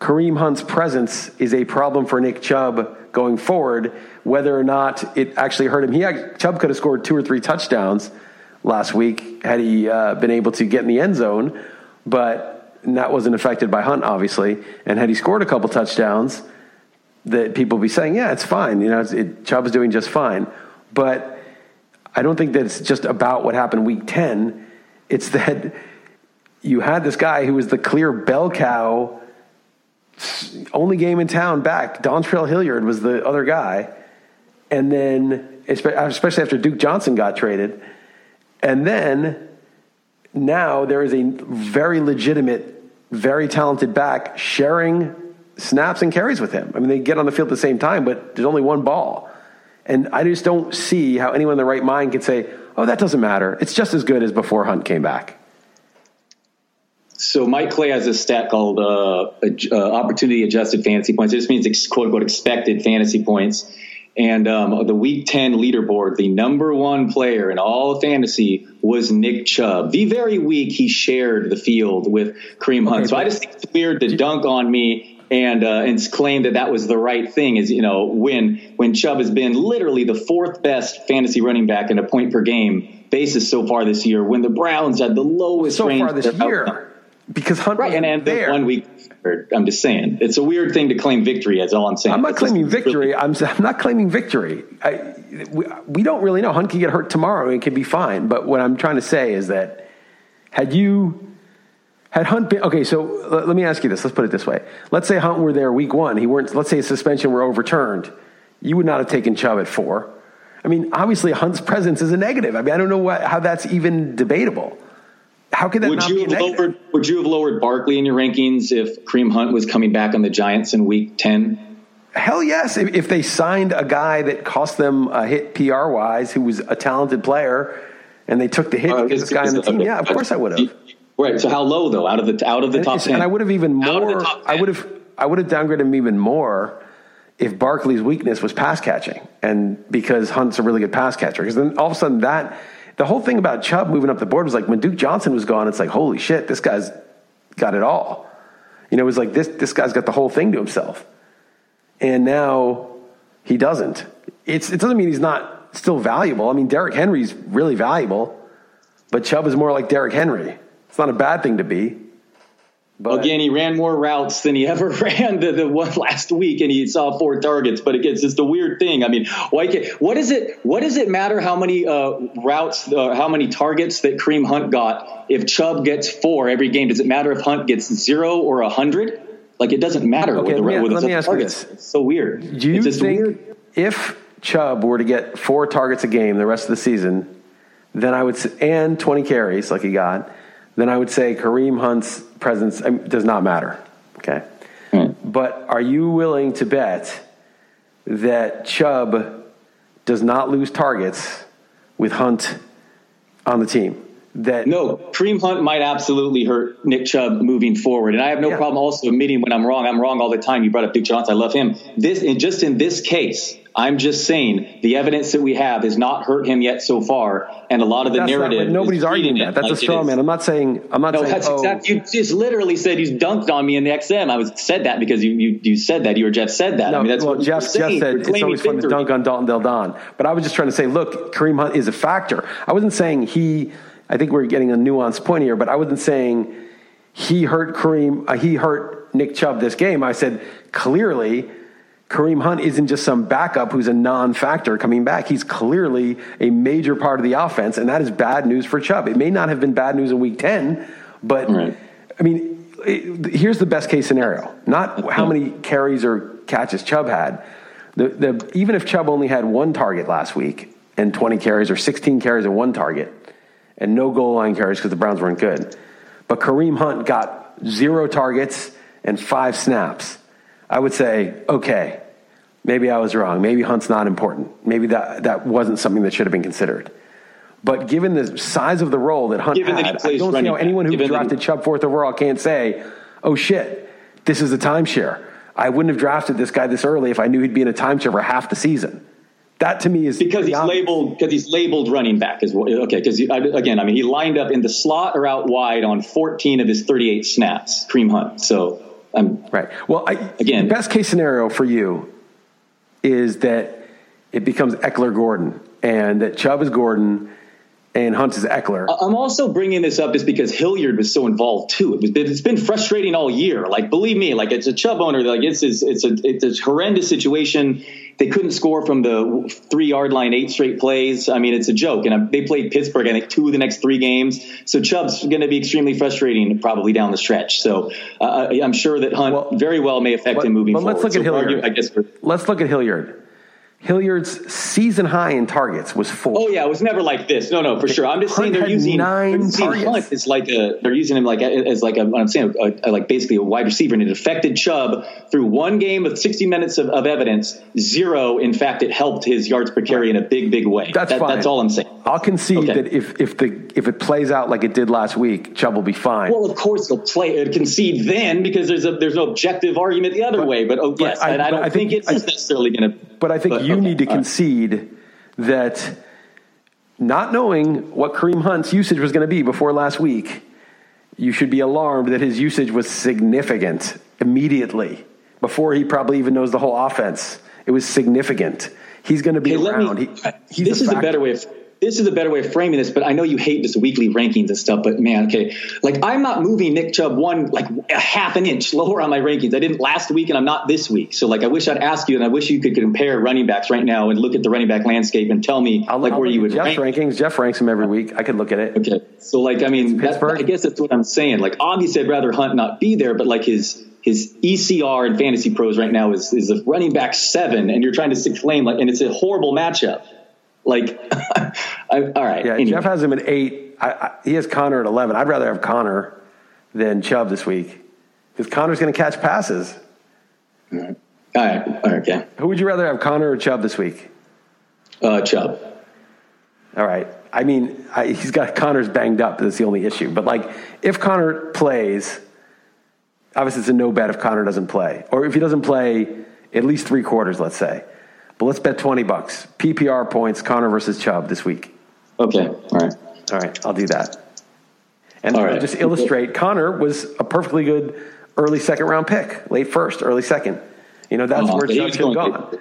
Speaker 5: Kareem Hunt's presence is a problem for Nick Chubb going forward. Whether or not it actually hurt him, he Chubb could have scored two or three touchdowns last week had he uh, been able to get in the end zone, but that wasn't affected by Hunt, obviously. And had he scored a couple touchdowns, that people would be saying, "Yeah, it's fine." You know, it, Chubb is doing just fine. But I don't think that it's just about what happened week ten. It's that you had this guy who was the clear bell cow only game in town back. Dontrell Hilliard was the other guy. And then, especially after Duke Johnson got traded. And then now there is a very legitimate, very talented back sharing snaps and carries with him. I mean, they get on the field at the same time, but there's only one ball. And I just don't see how anyone in the right mind could say, oh, that doesn't matter. It's just as good as before Hunt came back.
Speaker 6: So Mike Clay has a stat called uh, uh, opportunity adjusted fantasy points. This means quote unquote expected fantasy points. And um, the Week 10 leaderboard, the number one player in all of fantasy was Nick Chubb. The very week he shared the field with Kareem Hunt. Okay, so I just think it's weird to dunk on me and uh, and claim that that was the right thing. Is you know when when Chubb has been literally the fourth best fantasy running back in a point per game basis so far this year. When the Browns had the lowest
Speaker 5: so
Speaker 6: range
Speaker 5: far this year because Hunt
Speaker 6: right, and, and
Speaker 5: there.
Speaker 6: one week. I'm just saying it's a weird thing to claim victory. That's all I'm saying.
Speaker 5: I'm not
Speaker 6: it's
Speaker 5: claiming victory. Really, I'm, I'm not claiming victory. I, we, we don't really know. Hunt can get hurt tomorrow and it can be fine. But what I'm trying to say is that had you had Hunt been okay, so let, let me ask you this. Let's put it this way. Let's say Hunt were there week one. He weren't. Let's say his suspension were overturned. You would not have taken Chubb at four. I mean, obviously, Hunt's presence is a negative. I mean, I don't know what, how that's even debatable. How could that
Speaker 6: would you
Speaker 5: have
Speaker 6: lowered? Would you have lowered Barkley in your rankings if Kareem Hunt was coming back on the Giants in Week Ten?
Speaker 5: Hell yes! If, if they signed a guy that cost them a hit PR wise, who was a talented player, and they took the hit uh, because this guy on the team, yeah, of course I would have.
Speaker 6: Right. So how low though? Out of the out of the top ten,
Speaker 5: and I would have even more. I would have I would have downgraded him even more if Barkley's weakness was pass catching, and because Hunt's a really good pass catcher. Because then all of a sudden that the whole thing about Chubb moving up the board was like when Duke Johnson was gone, it's like, holy shit, this guy's got it all. You know, it was like this this guy's got the whole thing to himself. And now he doesn't. It's it doesn't mean he's not still valuable. I mean, Derrick Henry's really valuable, but Chubb is more like Derrick Henry. It's not a bad thing to be.
Speaker 6: But again, he ran more routes than he ever ran the, the one last week, and he saw four targets. But again, it's just a weird thing. I mean, why? Can, what is it? What does it matter how many uh, routes, uh, how many targets that Kareem Hunt got? If Chubb gets four every game, does it matter if Hunt gets zero or a hundred? Like it doesn't matter.
Speaker 5: Okay,
Speaker 6: with
Speaker 5: let
Speaker 6: the,
Speaker 5: me,
Speaker 6: with
Speaker 5: let me ask targets.
Speaker 6: you this: It's so weird.
Speaker 5: Do you think weird. if Chubb were to get four targets a game the rest of the season, then I would and twenty carries like he got? Then I would say Kareem Hunt's presence does not matter. Okay. Mm. But are you willing to bet that Chubb does not lose targets with Hunt on the team? That
Speaker 6: No, Kareem Hunt might absolutely hurt Nick Chubb moving forward, and I have no
Speaker 5: Yeah.
Speaker 6: problem also admitting when I'm wrong. I'm wrong all the time. You brought up Duke Johnson. I love him. This, and just in this case, I'm just saying the evidence that we have has not hurt him yet so far, and a lot of the
Speaker 5: that's
Speaker 6: narrative.
Speaker 5: but nobody's arguing that. That's
Speaker 6: like
Speaker 5: a straw man. I'm not saying. I'm not
Speaker 6: No,
Speaker 5: saying.
Speaker 6: that's
Speaker 5: oh,
Speaker 6: exactly. You just literally said you dunked on me in the XM. I was said that because you you, you said that. You or Jeff said that.
Speaker 5: No,
Speaker 6: I mean, that's
Speaker 5: well,
Speaker 6: what
Speaker 5: Jeff, Jeff said it's always fun to dunk on Dalton Del Don. But I was just trying to say, look, Kareem Hunt is a factor. I wasn't saying he. I think we're getting a nuanced point here, but I wasn't saying he hurt Kareem. Uh, he hurt Nick Chubb this game. I said clearly. Kareem Hunt isn't just some backup who's a non-factor coming back. He's clearly a major part of the offense, and that is bad news for Chubb. It may not have been bad news in Week Ten, but
Speaker 6: Right.
Speaker 5: I mean, it, here's the best case scenario: not how many carries or catches Chubb had. The, the, even if Chubb only had one target last week and 20 carries or 16 carries and one target and no goal line carries because the Browns weren't good, but Kareem Hunt got zero targets and five snaps, I would say, okay, maybe I was wrong. Maybe Hunt's not important. Maybe that, that wasn't something that should have been considered. But given the size of the role that Hunt
Speaker 6: Given that
Speaker 5: I don't see how anyone who
Speaker 6: given that
Speaker 5: drafted Chubb fourth overall can't say, oh shit, this is a timeshare. I wouldn't have drafted this guy this early if I knew he'd be in a timeshare for half the season. That to me is
Speaker 6: because he's
Speaker 5: obvious.
Speaker 6: labeled because he's labeled running back as well. Okay, because again, I mean, he lined up in the slot or out wide on 14 of his 38 snaps. Kareem Hunt. So I'm
Speaker 5: Right. Well, I,
Speaker 6: Again-
Speaker 5: the best case scenario for you is that it becomes Ekeler Gordon and that Chubb is Gordon and Hunt is Ekeler.
Speaker 6: I'm also bringing this up just because Hilliard was so involved too. It was, it's been frustrating all year. Like, believe me, like it's a Chubb owner. Like it's it's, it's a it's a horrendous situation. They couldn't score from the three yard line eight straight plays. I mean, it's a joke. And they played Pittsburgh, I think, two of the next three games. So Chubb's going to be extremely frustrating probably down the stretch. So uh, I'm sure that Hunt
Speaker 5: Well,
Speaker 6: very well may affect
Speaker 5: but-
Speaker 6: him moving
Speaker 5: but
Speaker 6: forward.
Speaker 5: let's look at Hilliard.
Speaker 6: argue- I guess.
Speaker 5: Let's look at Hilliard. Hilliard's season high in targets was four.
Speaker 6: Oh yeah, it was never like this. No, no, for sure. I'm just
Speaker 5: Hunt
Speaker 6: saying they're using,
Speaker 5: nine
Speaker 6: they're using
Speaker 5: targets.
Speaker 6: Hunt as like a they're using him like as like a, I'm saying a, a, like basically a wide receiver, and it affected Chubb through one game of 60 minutes of, of evidence. Zero, in fact, it helped his yards per carry in a big, big way.
Speaker 5: That's
Speaker 6: That-
Speaker 5: fine.
Speaker 6: That's all I'm saying.
Speaker 5: I'll concede
Speaker 6: Okay.
Speaker 5: that if, if the if it plays out like it did last week, Chubb will be fine.
Speaker 6: Well, of course he'll play uh, concede then because there's a there's no objective argument the other way. But oh
Speaker 5: but
Speaker 6: yes,
Speaker 5: I-
Speaker 6: and I
Speaker 5: but
Speaker 6: don't
Speaker 5: I
Speaker 6: think,
Speaker 5: think-
Speaker 6: it's
Speaker 5: I-
Speaker 6: necessarily going to.
Speaker 5: But I think you
Speaker 6: okay,
Speaker 5: need to
Speaker 6: all right.
Speaker 5: concede that not knowing what Kareem Hunt's usage was going to be before last week, you should be alarmed that his usage was significant immediately before he probably even knows the whole offense. It was significant. He's going to be around.
Speaker 6: me.
Speaker 5: he, he's
Speaker 6: this is a better way of. This is a better way of framing this, but I know you hate this weekly rankings and stuff. But man, okay, like I'm not moving Nick Chubb one like a half an inch lower on my rankings. I didn't last week, and I'm not this week. So like, I wish I'd ask you, and I wish you could compare running backs right now and look at the running back landscape and tell me
Speaker 5: I'll,
Speaker 6: like
Speaker 5: I'll
Speaker 6: where you would
Speaker 5: Jeff's
Speaker 6: rank.
Speaker 5: rankings. Jeff ranks him every week. I could look at it.
Speaker 6: Okay, so like, I mean, that. I guess that's what I'm saying. Like, obviously, I'd rather Hunt not be there, but like his his ECR in fantasy pros right now is is a running back seven, and you're trying to claim like, and it's a horrible matchup. Like, I, all right,
Speaker 5: Yeah,
Speaker 6: anyway.
Speaker 5: Jeff has him at eight. I, I, he has Connor at eleven. I'd rather have Connor than Chubb this week because Connor's going to catch passes.
Speaker 6: all right, all right, okay,
Speaker 5: Who would you rather have, Connor or Chubb this week?
Speaker 6: uh, Chubb.
Speaker 5: All right. I mean, I, he's got Connor's banged up. That's the only issue. But like, if Connor plays, obviously it's a no bet if Connor doesn't play, or if he doesn't play at least three quarters, let's say. But let's bet twenty bucks PPR points Connor versus Chubb this week.
Speaker 6: Okay, all right.
Speaker 5: All right, I'll do that. And
Speaker 6: All
Speaker 5: to
Speaker 6: right.
Speaker 5: just illustrate, Connor was a perfectly good early second round pick, late first, early second. You know, that's
Speaker 6: Oh,
Speaker 5: where
Speaker 6: he
Speaker 5: Chubb should have
Speaker 6: going-
Speaker 5: gone.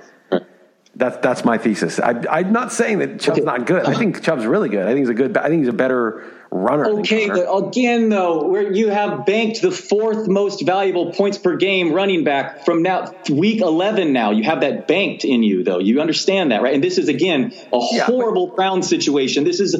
Speaker 5: That's that's my thesis. I, I'm not saying that Chubb's
Speaker 6: Okay.
Speaker 5: not good. I think Chubb's really good. I think he's a good. I think he's a better runner.
Speaker 6: Okay, but again, though, where you have banked the fourth most valuable points per game running back from now week 11 now. You have that banked in you, though. You understand that, right? And this is, again, a
Speaker 5: Yeah, but-
Speaker 6: horrible Brown situation. This is,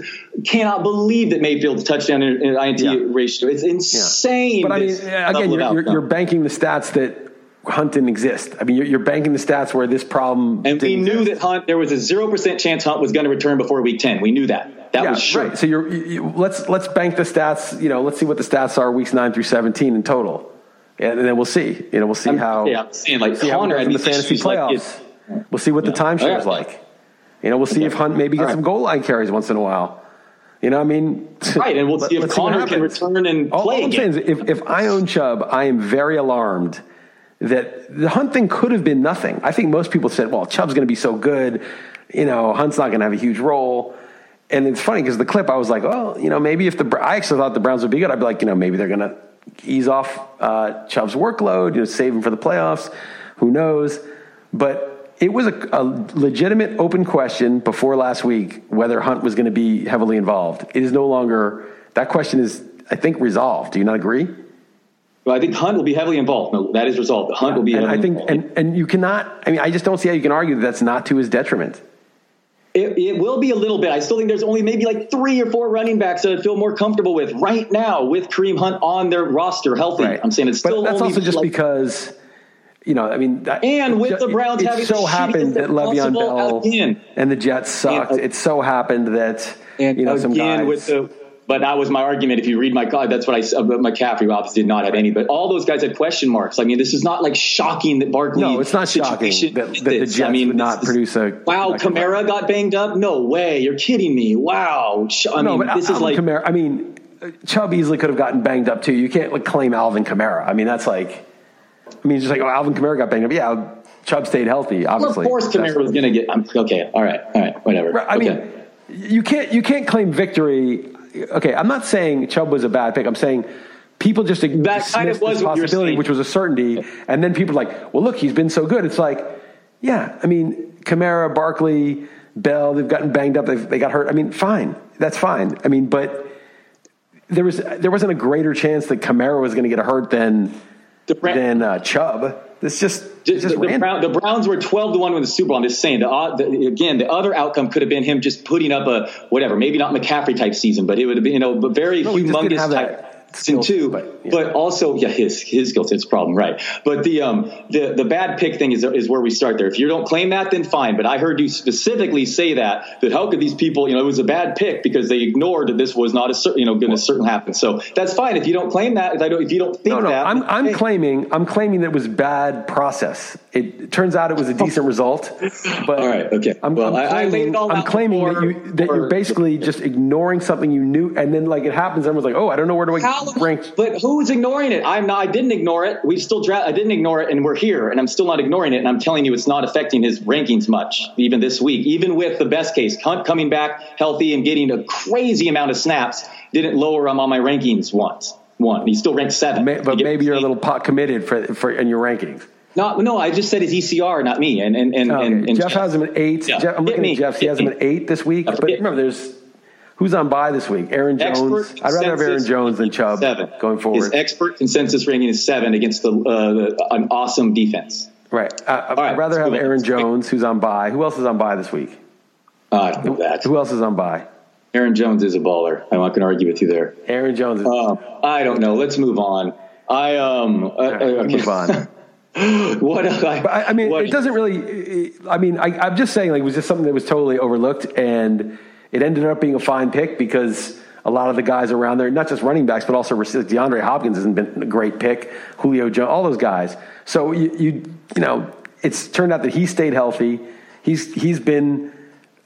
Speaker 6: cannot believe that Mayfield's touchdown in, in INT
Speaker 5: Yeah.
Speaker 6: ratio. It's insane.
Speaker 5: But I mean, again, you're, you're, you're banking the stats that Hunt didn't exist. I mean, you're, you're banking the stats where this problem.
Speaker 6: and we knew
Speaker 5: exist.
Speaker 6: that Hunt, there was a 0% chance Hunt was going to return before week 10. We knew that. That
Speaker 5: yeah,
Speaker 6: was sure.
Speaker 5: right. So you're, you, let's let's bank the stats. You know, let's see what the stats are weeks nine through seventeen in total, and, then we'll see. You know, we'll see
Speaker 6: I'm-
Speaker 5: how.
Speaker 6: yeah, I'm saying, like,
Speaker 5: see how it
Speaker 6: Connor
Speaker 5: in the fantasy
Speaker 6: issues, like,
Speaker 5: playoffs. we'll see what the timeshare oh, is
Speaker 6: Okay.
Speaker 5: like. You know, we'll see if Hunt maybe gets
Speaker 6: right.
Speaker 5: some goal line carries once in a while. You know, I mean,
Speaker 6: right, and we'll see if Connor
Speaker 5: what
Speaker 6: can return and
Speaker 5: all,
Speaker 6: play
Speaker 5: all I'm saying is, if, if I own Chubb, I am very alarmed that the Hunt thing could have been nothing. I think most people said, "Well, Chubb's going to be so good, you know, Hunt's not going to have a huge role." And it's funny because the clip, I was like, "Oh, you know, maybe if the I actually thought the Browns would be good, I'd be like, you know, maybe they're going to ease off uh, Chubb's workload, you know, save him for the playoffs. Who knows?" But it was a, a legitimate open question before last week whether Hunt was going to be heavily involved. It is no longer that question is, I think, resolved. Do you not agree?
Speaker 6: Well, I think Hunt will be heavily involved. No, that is resolved. Hunt will be.
Speaker 5: And I think,
Speaker 6: involved.
Speaker 5: and, and you cannot. I mean, I just don't see how you can argue that that's not to his detriment.
Speaker 6: It, it will be a little bit. I still think there's only maybe like three or four running backs that I feel more comfortable with right now with Kareem Hunt on their roster, healthy. I'm saying it's still
Speaker 5: but that's
Speaker 6: only
Speaker 5: also just
Speaker 6: like-
Speaker 5: because, you know, I mean, that,
Speaker 6: And with
Speaker 5: it
Speaker 6: the Browns
Speaker 5: it
Speaker 6: having
Speaker 5: so
Speaker 6: the
Speaker 5: happened that Le'Veon Bell
Speaker 6: again.
Speaker 5: and the Jets sucked.
Speaker 6: And, uh,
Speaker 5: it so happened that
Speaker 6: and
Speaker 5: you know some guys.
Speaker 6: with the. But that was my argument. If you read my card, that's what I said. But uh, McCaffrey obviously did not have any. But all those guys had question marks. I mean, this is not like shocking that Barkley.
Speaker 5: no, it's not shocking that, that the. Jets
Speaker 6: I mean,
Speaker 5: would not produce a.
Speaker 6: Wow,
Speaker 5: a-
Speaker 6: Kamara got banged up. No way, you're kidding me. Wow, I
Speaker 5: no,
Speaker 6: mean, this is like
Speaker 5: Kamara. I mean, uh, Chubb easily could have gotten banged up too. You can't like, claim Alvin Kamara. I mean, that's like. I mean, just like oh, Alvin Kamara got banged up. Yeah, Chubb stayed healthy.
Speaker 6: Well,
Speaker 5: Obviously,
Speaker 6: of course, Kamara was going to get. I'm, okay, all right, all right, whatever.
Speaker 5: I
Speaker 6: okay.
Speaker 5: mean, you can't you can't claim victory. Okay, I'm not saying Chubb was a bad pick. I'm saying people just
Speaker 6: That kind of was
Speaker 5: this
Speaker 6: what you were
Speaker 5: possibility, which was a certainty, and then people are like, well, look, he's been so good. It's like, yeah, I mean, Kamara, Barkley, Bell, they've gotten banged up. They've, they got hurt. I mean, fine, that's fine. I mean, but there was there wasn't a greater chance that Kamara was going to get hurt than than uh, Chubb. It's just it's
Speaker 6: Just, the, the. Brown, the Browns were 12 to 1 with the Super Bowl. I'm just saying, the, odd- the, again, the other outcome could have been him just putting up a whatever, maybe not McCaffrey type season, but it would have been, you know, a very
Speaker 5: No, he just didn't
Speaker 6: humongous type
Speaker 5: that
Speaker 6: season too.
Speaker 5: but,
Speaker 6: But, also, yeah, his his skill set's a problem, right? But the um the the bad pick thing is is where we start there. If you don't claim that, then fine. But I heard you specifically say that that how could these people, you know, it was a bad pick because they ignored that this was not a certain, you know, going to certain happen. So that's fine if you don't claim that. If I don't, if you don't think
Speaker 5: No, no,
Speaker 6: that,
Speaker 5: I'm, I'm
Speaker 6: hey.
Speaker 5: claiming I'm claiming that it was bad process. It turns out it was a decent result, but
Speaker 6: All right, okay.
Speaker 5: I'm,
Speaker 6: Well,
Speaker 5: I'm
Speaker 6: I- I laid
Speaker 5: claiming,
Speaker 6: it all
Speaker 5: I'm
Speaker 6: out
Speaker 5: claiming that you that you're
Speaker 6: before-
Speaker 5: basically just ignoring something you knew, and then like it happens, everyone's like, oh, I don't know where do I
Speaker 6: How,
Speaker 5: rank.
Speaker 6: but who's ignoring it? I'm not. I didn't ignore it. We still dra- I didn't ignore it, and we're here, and I'm still not ignoring it. And I'm telling you, it's not affecting his rankings much, even this week. Even with the best case, Hunt coming back healthy and getting a crazy amount of snaps, didn't lower him on my rankings once. One, he still ranked seven.
Speaker 5: May, but maybe you're a little pot committed for for in your rankings.
Speaker 6: No, no. I just said his ECR, not me. And and and,
Speaker 5: Okay.
Speaker 6: and, and
Speaker 5: Jeff has him at eight.
Speaker 6: Yeah.
Speaker 5: Jeff, I'm looking
Speaker 6: me.
Speaker 5: at Jeff. He has him at eight this week. But remember, there's who's on bye this week. Aaron Jones. I'd rather have Aaron Jones than Chubb
Speaker 6: seven
Speaker 5: going forward.
Speaker 6: His expert consensus ranking is seven against the, uh, the an awesome defense.
Speaker 5: right. I,
Speaker 6: right,
Speaker 5: I'd rather have. Aaron Jones, who's on bye. Who else is on bye this week?
Speaker 6: Uh, I don't know that.
Speaker 5: Who else is on bye?
Speaker 6: Aaron Jones is a baller. I'm not going to argue with you there.
Speaker 5: Aaron Jones. Is,
Speaker 6: Um, I don't know. Let's move on. I um. Uh,
Speaker 5: right,
Speaker 6: uh,
Speaker 5: move on.
Speaker 6: what? I,
Speaker 5: I, I mean,
Speaker 6: what-
Speaker 5: it doesn't really. I mean, I, I'm just saying, like, it was just something that was totally overlooked, and it ended up being a fine pick because a lot of the guys around there, not just running backs, but also. DeAndre Hopkins hasn't been a great pick. Julio Jones, all those guys. So you, you, you know, it's turned out that he stayed healthy. He's he's been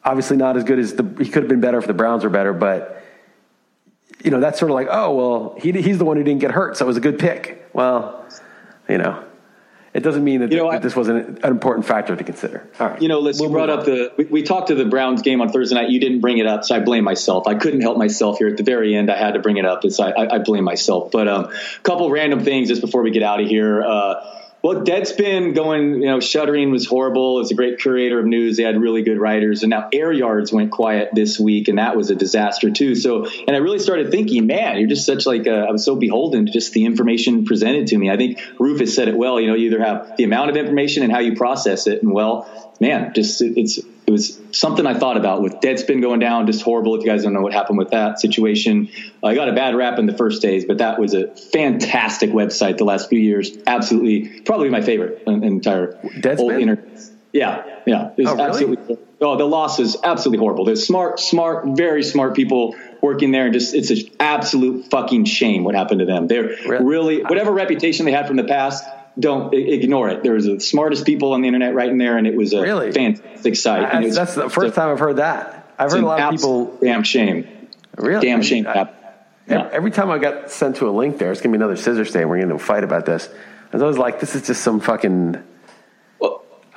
Speaker 5: obviously not as good as the. He could have been better if the Browns were better, but you know, that's sort of like, oh well, he, he's the one who didn't get hurt, so it was a good pick. Well, you know. It doesn't mean that,
Speaker 6: You know,
Speaker 5: that
Speaker 6: I-
Speaker 5: this wasn't an important factor to consider. All right.
Speaker 6: You know, listen,
Speaker 5: We'll
Speaker 6: you brought up the. We, we talked to the Browns game on Thursday night. You didn't bring it up, so I blame myself. I couldn't help myself here at the very end. I had to bring it up. It's, I, I, I blame myself. But a um, couple random things just before we get out of here. Uh, well, Deadspin going, you know, shuttering was horrible. It's a great curator of news. They had really good writers. And now Air Yards went quiet this week, and that was a disaster too. So, and I really started thinking, man, you're just such like, a, I was so beholden to just the information presented to me. I think Rufus said it well. You know, you either have the amount of information and how you process it. And well, man, just it, it's, it was something I thought about with Deadspin going down, just horrible. If you guys don't know what happened with that situation, I got a bad rap in the first days, but that was a fantastic website the last few years. Absolutely, probably my favorite in, in entire
Speaker 5: Deadspin?
Speaker 6: whole internet. Yeah, yeah, it was
Speaker 5: Oh, really?
Speaker 6: absolutely. Oh, the loss is absolutely horrible. There's smart, smart, very smart people working there, and just it's an absolute fucking shame what happened to them. They're
Speaker 5: Really?
Speaker 6: really whatever reputation they had from the past. Don't i- ignore it. There was the smartest people on the internet right in there, and it was a
Speaker 5: Really?
Speaker 6: fantastic site. And
Speaker 5: That's,
Speaker 6: was-
Speaker 5: that's the first time I've heard that. I've heard a lot of people.
Speaker 6: damn shame.
Speaker 5: Really?
Speaker 6: Damn shame.
Speaker 5: I-
Speaker 6: that-
Speaker 5: Every, time I got sent to a link there, it's gonna be another scissor stain. We're gonna fight about this. I was like, this is just some fucking.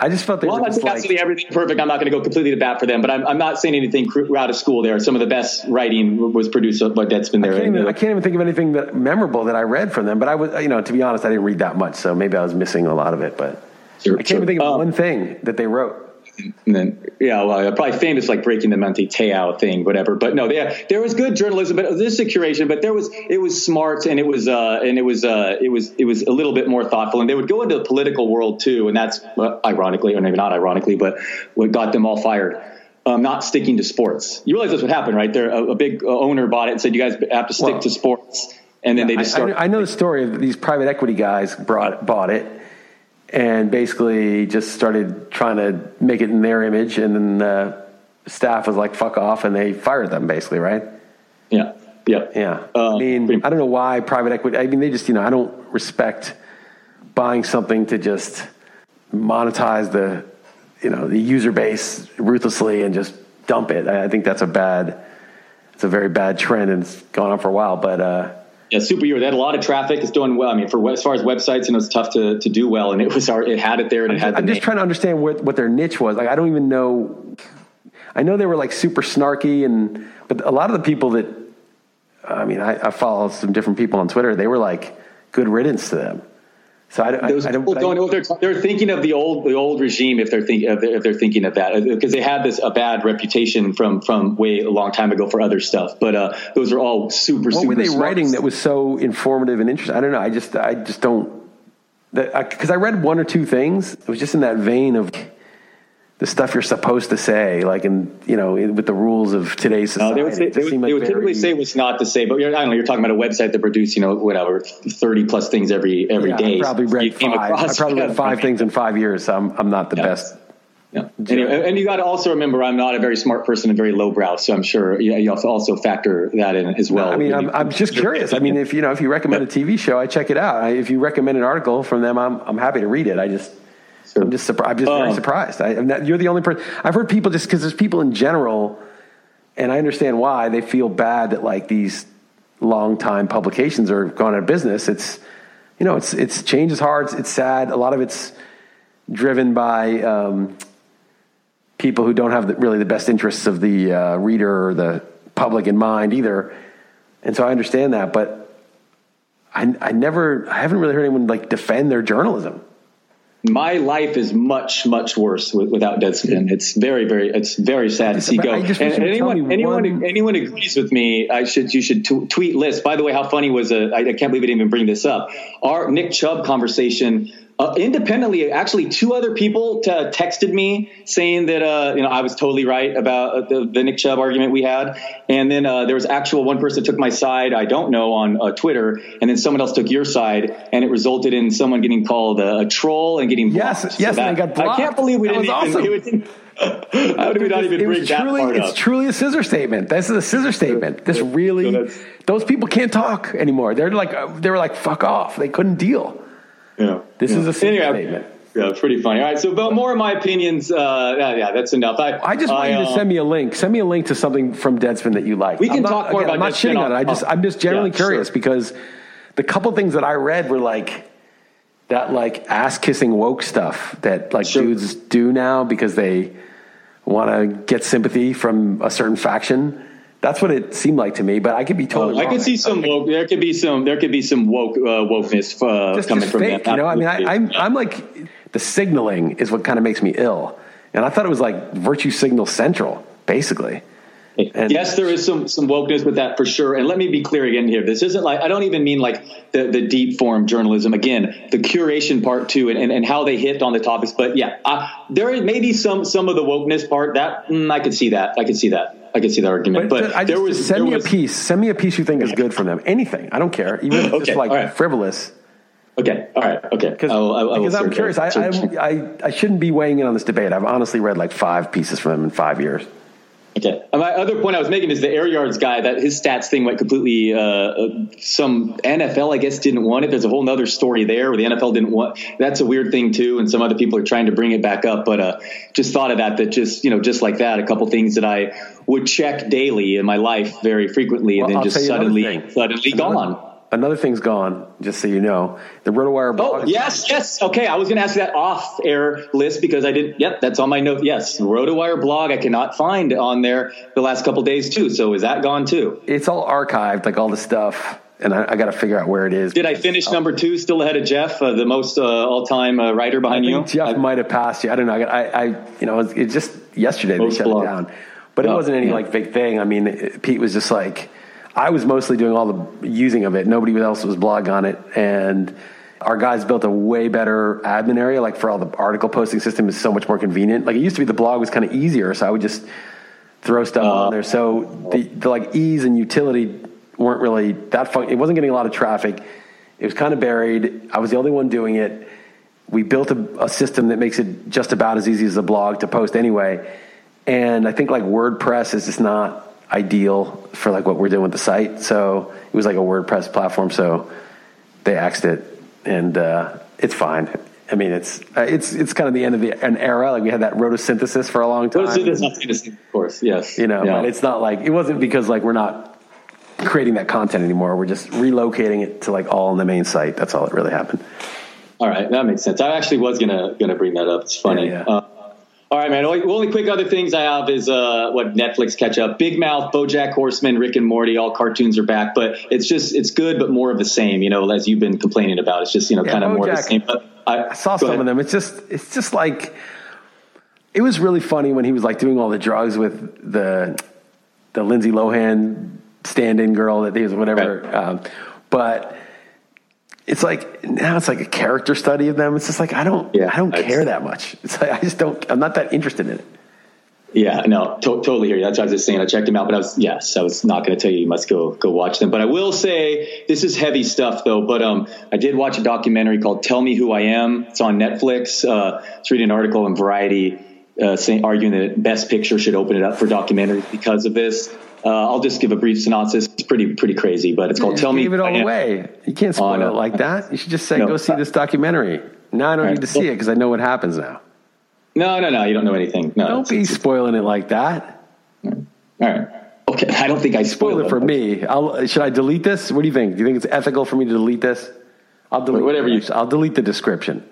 Speaker 5: I just felt they
Speaker 6: Well,
Speaker 5: were just like.
Speaker 6: absolutely everything perfect. I'm not going to go completely to bat for them, but I'm, I'm not saying anything cr- out of school there. Some of the best writing was produced by Deadspin there.
Speaker 5: I can't, even, I can't even think of anything that memorable that I read from them. But I was, you know, to be honest, I didn't read that much, so maybe I was missing a lot of it. But
Speaker 6: Sure,
Speaker 5: I can't
Speaker 6: sure.
Speaker 5: even think of
Speaker 6: Um,
Speaker 5: one thing that they wrote.
Speaker 6: And then, yeah, well, probably famous like breaking the Manti Te'o thing, whatever. But no, there there was good journalism, but this is curation. But there was it was smart and it was uh, and it was uh, it was it was a little bit more thoughtful. And they would go into the political world too, and that's uh, ironically, or maybe not ironically, but what got them all fired. Um, not sticking to sports. You realize that's what happened, right? There, a, a big uh, owner bought it and said, "You guys have to stick
Speaker 5: Well,
Speaker 6: to sports." And then they just
Speaker 5: I,
Speaker 6: started.
Speaker 5: I, I know the story of these private equity guys brought bought it and basically just started trying to make it in their image, and then the staff was like, "Fuck off," and they fired them basically, right?
Speaker 6: yeah, yeah,
Speaker 5: Yeah.
Speaker 6: Um,
Speaker 5: I mean, I don't know why private equity. I mean, they just you know I don't respect buying something to just monetize the you know the user base ruthlessly and just dump it. I, I think that's a bad. It's a very bad trend, and it's gone on for a while. But uh,
Speaker 6: Yeah, superhero. They had a lot of traffic. It's doing well. I mean, for as far as websites, you know, it's tough to, to do well, and it was our, it had it there, and it had.
Speaker 5: I'm just
Speaker 6: name.
Speaker 5: trying to understand what what their niche was. Like I don't even know. I know they were like super snarky, and but a lot of the people that I mean, I, I follow some different people on Twitter. They were like good riddance to them. So I, I,
Speaker 6: Those
Speaker 5: I don't.
Speaker 6: people don't know what they're they're thinking of the old the old regime if they're thinking if they're, thinking of that because they had this a bad reputation from from way a long time ago for other stuff. But uh, those are all super super.
Speaker 5: what
Speaker 6: super.
Speaker 5: were they
Speaker 6: smart.
Speaker 5: writing that was so informative and interesting? I don't know. I just I just don't because I, read one or two things. It was just in that vein of the stuff you're supposed to say, like in you know in, with the rules of today's
Speaker 6: No,
Speaker 5: society.
Speaker 6: they would, say, they would,
Speaker 5: seemed
Speaker 6: they
Speaker 5: like
Speaker 6: would typically say what's not to say, but you're, I don't know. You're talking about a website that produces, you know, whatever, thirty plus things every every
Speaker 5: Yeah,
Speaker 6: day.
Speaker 5: I probably read
Speaker 6: came
Speaker 5: five. I probably read five things in five years. So I'm I'm not the
Speaker 6: Yeah.
Speaker 5: best.
Speaker 6: Yeah. Anyway, and you got to also remember, I'm not a very smart person and very lowbrow, so I'm sure you, have to also factor that in as well.
Speaker 5: I mean, I'm, I'm just curious. I mean, if you know, if you recommend a TV show, I check it out. I, if you recommend an article from them, I'm I'm happy to read it. I just I'm just surprised. I'm just very
Speaker 6: Uh.
Speaker 5: surprised. I, I'm not, you're the only person I've heard people just because there's people in general, and I understand why they feel bad that like these long time publications are gone out of business. It's you know, it's it's change is hard. It's, it's sad. A lot of it's driven by. Um, people who don't have the, really the best interests of the uh, reader or the public in mind either. And so I understand that, but I, I never, I haven't really heard anyone like defend their journalism.
Speaker 6: My life is much much worse with, without Deadspin. It's very very it's very sad to see go. And
Speaker 5: tell
Speaker 6: anyone anyone
Speaker 5: one-
Speaker 6: anyone agrees with me, I should you should t- tweet Liss. By the way, how funny was uh, I I can't believe I didn't even bring this up. Our Nick Chubb conversation. Uh, independently, actually, two other people t- texted me saying that uh, you know I was totally right about uh, the, the Nick Chubb argument we had, and then uh, there was actual one person took my side. I don't know on uh, Twitter, and then someone else took your side, and it resulted in someone getting called a, a troll and getting
Speaker 5: Yes,
Speaker 6: blocked.
Speaker 5: yes,
Speaker 6: So
Speaker 5: and they got blocked.
Speaker 6: I can't believe we
Speaker 5: That
Speaker 6: didn't
Speaker 5: was
Speaker 6: even.
Speaker 5: awesome.
Speaker 6: how did we not even
Speaker 5: it
Speaker 6: bring
Speaker 5: was
Speaker 6: that
Speaker 5: truly,
Speaker 6: part
Speaker 5: it's
Speaker 6: up?
Speaker 5: truly a scissor statement. This is a scissor statement. This really, those people can't talk anymore. They're like, uh, they were like, fuck off. They couldn't deal.
Speaker 6: Yeah.
Speaker 5: This
Speaker 6: Yeah.
Speaker 5: is a
Speaker 6: Anyway,
Speaker 5: statement.
Speaker 6: Yeah, pretty funny. All right, so but more of my opinions. Uh, yeah, yeah, that's enough. I,
Speaker 5: I just want you to
Speaker 6: uh,
Speaker 5: send me a link. Send me a link to something from Deadspin that you like.
Speaker 6: We can
Speaker 5: I'm not,
Speaker 6: talk more
Speaker 5: again,
Speaker 6: about
Speaker 5: I'm not shitting on it. I just, I'm just generally
Speaker 6: Yeah, sure.
Speaker 5: curious because the couple things that I read were like that, like ass kissing woke stuff that like
Speaker 6: Sure.
Speaker 5: dudes do now because they want to get sympathy from a certain faction. That's what it seemed like to me, but I could be totally.
Speaker 6: Oh, I
Speaker 5: wrong.
Speaker 6: could see some woke. There could be some. There could be some woke uh, wokeness uh,
Speaker 5: just,
Speaker 6: coming
Speaker 5: just
Speaker 6: from
Speaker 5: fake,
Speaker 6: them.
Speaker 5: you know. I mean, I, I'm, I'm like the signaling is what kind of makes me ill, and I thought it was like virtue signal central, basically. And-
Speaker 6: yes, there is some some wokeness with that for sure. And let me be clear again here. This isn't like I don't even mean like the, the deep form journalism. Again, the curation part too, and, and, and how they hit on the topics. But yeah, uh, there may be some some of the wokeness part that mm, I could see that. I could see that. I could see that argument.
Speaker 5: But,
Speaker 6: But,
Speaker 5: I
Speaker 6: there
Speaker 5: just,
Speaker 6: was
Speaker 5: send
Speaker 6: there
Speaker 5: me
Speaker 6: was,
Speaker 5: a piece. Send me a piece you think is good from them. Anything. I don't care. Even if it's
Speaker 6: Okay,
Speaker 5: just like
Speaker 6: all right.
Speaker 5: frivolous.
Speaker 6: Okay, all right, okay.
Speaker 5: Because
Speaker 6: I will- I will
Speaker 5: because I'm curious. I, I, I, I shouldn't be weighing in on this debate. I've honestly read like five pieces from them in five years.
Speaker 6: Okay. And my other point I was making is the air yards guy that his stats thing went completely. Uh, uh, some NFL I guess didn't want it. There's a whole other story there where the NFL didn't want. That's a weird thing too, and some other people are trying to bring it back up. But uh, just thought of that. That just you know just like that, a couple things that I would check daily in my life very frequently, and
Speaker 5: Well,
Speaker 6: then
Speaker 5: I'll
Speaker 6: just
Speaker 5: tell you another
Speaker 6: suddenly suddenly
Speaker 5: Another-
Speaker 6: gone.
Speaker 5: Another thing's gone, just so you know. The RotoWire blog.
Speaker 6: Oh yes, yes. Okay, I was going to ask that off air Liss because I didn't. Yep, that's on my note. Yes, RotoWire blog I cannot find on there the last couple days too. So is that gone too?
Speaker 5: It's all archived, like all the stuff, and I, I got to figure out where it is.
Speaker 6: Did I finish number two, still ahead of Jeff, uh, the most uh, all-time uh, writer behind you?
Speaker 5: Jeff might have passed you. I don't know. I, got- I, I you know, it just yesterday they shut
Speaker 6: blog.
Speaker 5: it down, but it
Speaker 6: Oh,
Speaker 5: wasn't any
Speaker 6: yeah.
Speaker 5: like big thing. I mean, it- Pete was just like, I was mostly doing all the using of it. Nobody else was blog on it, and our guys built a way better admin area. Like for all the article posting system is so much more convenient. Like it used to be, the blog was kind of easier, so I would just throw stuff
Speaker 6: Uh,
Speaker 5: on there. So the, the like ease and utility weren't really that fun. It wasn't getting a lot of traffic. It was kind of buried. I was the only one doing it. We built a, a system that makes it just about as easy as a blog to post anyway. And I think like WordPress is just not ideal for like what we're doing with the site. So it was like a WordPress platform. So they axed it, and uh, it's fine. I mean, it's uh, it's it's kind of the end of the an era. Like we had that rotosynthesis for a long time.
Speaker 6: Are of course, yes.
Speaker 5: You know,
Speaker 6: Yeah.
Speaker 5: but it's not like it wasn't because like we're not creating that content anymore. We're just relocating it to like all on the main site. That's all that really happened.
Speaker 6: All right, that makes sense. I actually was gonna gonna bring that up. It's funny.
Speaker 5: Yeah, yeah.
Speaker 6: Uh, all right, man. Only, only quick other things I have is uh, what Netflix catch up. Big Mouth, BoJack Horseman, Rick and Morty, all cartoons are back, but it's just it's good, but more of the same. You know, as you've been complaining about, it's just you know
Speaker 5: Yeah,
Speaker 6: kind of more of the same. But I,
Speaker 5: I saw some
Speaker 6: ahead.
Speaker 5: of them. It's just it's just like it was really funny when he was like doing all the drugs with the the Lindsay Lohan stand-in girl that he was whatever.
Speaker 6: Right.
Speaker 5: Um, but it's like now it's like a character study of them. It's just like I don't
Speaker 6: Yeah,
Speaker 5: I don't
Speaker 6: I-
Speaker 5: care that much. It's like I just don't. I'm not that interested in it.
Speaker 6: Yeah, no, to- totally hear you. That's what I was just saying. I checked them out, but I was yes, I was not going to tell you you must go go watch them. But I will say this is heavy stuff though. But um, I did watch a documentary called "Tell Me Who I Am." It's on Netflix. Uh, I was reading an article in Variety uh, saying arguing that Best Picture should open it up for documentaries because of this. Uh, I'll just give a brief synopsis. It's pretty pretty crazy, but it's called "Tell Me."
Speaker 5: Give it all away. You can't spoil
Speaker 6: Oh, no.
Speaker 5: it like that. You should just say,
Speaker 6: No.
Speaker 5: "Go see this documentary." Now I don't
Speaker 6: All
Speaker 5: need to
Speaker 6: right.
Speaker 5: see it because I know what happens now.
Speaker 6: No, no, no. You don't know anything. No,
Speaker 5: Don't
Speaker 6: it's-
Speaker 5: be
Speaker 6: it's-
Speaker 5: spoiling it like that.
Speaker 6: all right. Okay, I don't think I
Speaker 5: Spoil it for me. I'll, should I delete this? What do you think? Do you think it's ethical for me to delete this? I'll delete
Speaker 6: Whatever you-
Speaker 5: I'll delete the description.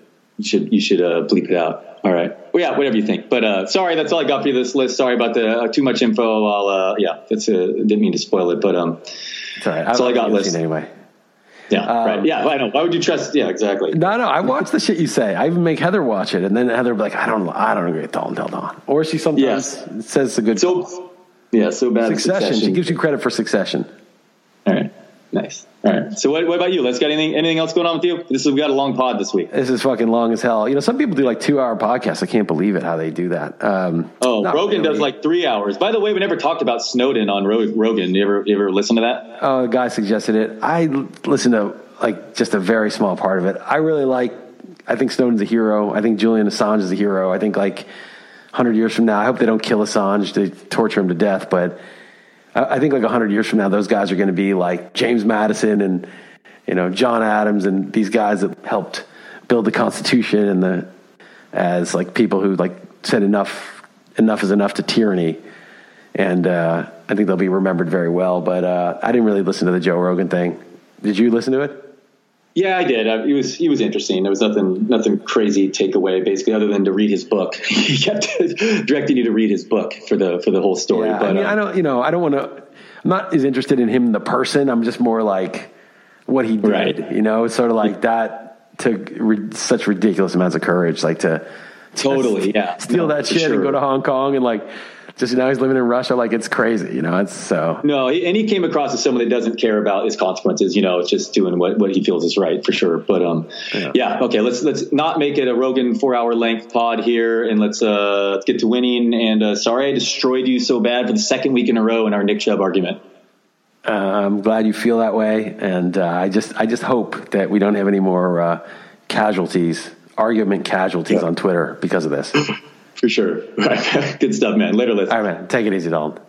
Speaker 6: You should you should uh, bleep it out. All right. Well, yeah, whatever you think. But uh, sorry, that's all I got for you this Liss. Sorry about the uh, too much info. I'll uh, yeah, that's uh, didn't mean to spoil it, but um,
Speaker 5: It's all right.
Speaker 6: That's all I got,
Speaker 5: haven't
Speaker 6: Liss.
Speaker 5: seen it anyway.
Speaker 6: yeah, right, yeah. I know. Why would you trust? Yeah, exactly.
Speaker 5: No, no. I watch the shit you say. I even make Heather watch it, and then Heather will be like, "I don't, I don't agree with Dalton Del Don," or she sometimes
Speaker 6: Yes.
Speaker 5: says a good
Speaker 6: So yeah, so bad.
Speaker 5: succession. She gives you credit for Succession.
Speaker 6: All right, nice. All right. So what, what about you? Let's get anything anything else going on with you? This is we got a long pod this week.
Speaker 5: This is fucking long as hell. You know, some people do like two hour podcasts. I can't believe it how they do that. Um,
Speaker 6: Oh, Rogan does like three hours. By the way, we never talked about Snowden on Ro- Rogan. You ever you ever listen to that?
Speaker 5: Oh, a guy suggested it. I listened to like just a very small part of it. I really like. I think Snowden's a hero. I think Julian Assange is a hero. I think like hundred years from now, I hope they don't kill Assange to torture him to death. But I, think like hundred years from now, those guys are going to be like James Madison and you know John Adams and these guys that helped build the Constitution and the as like people who like said enough enough is enough to tyranny and uh, I think they'll be remembered very well. But uh, I didn't really listen to the Joe Rogan thing. Did you listen to it?
Speaker 6: Yeah, I did. Uh, he was he was interesting. There was nothing nothing crazy takeaway basically, other than to read his book. he kept directing you to read his book for the for the whole story.
Speaker 5: Yeah,
Speaker 6: but
Speaker 5: I mean,
Speaker 6: uh,
Speaker 5: I don't, you know, I don't want to. I'm not as interested in him the person. I'm just more like what he did.
Speaker 6: Right.
Speaker 5: You know, it's sort of like that took ri- such ridiculous amounts of courage, like to
Speaker 6: totally, yeah,
Speaker 5: steal
Speaker 6: No,
Speaker 5: that shit and go to Hong Kong and like just now he's living in Russia. Like it's crazy. You know, it's so.
Speaker 6: No, and he came across as someone that doesn't care about his consequences. You know, it's just doing what, what he feels is right for sure. But um, yeah. okay. Let's let's not make it a Rogan four hour length pod here, and let's uh let's get to winning. And uh, sorry, I destroyed you so bad for the second week in a row in our Nick Chubb argument.
Speaker 5: Uh, I'm glad you feel that way, and uh, I just I just hope that we don't have any more uh, casualties, argument casualties
Speaker 6: Yeah.
Speaker 5: on Twitter because of this.
Speaker 6: For sure. Good stuff, man. Later, Liss.
Speaker 5: All right, man. Take it easy, Dalton.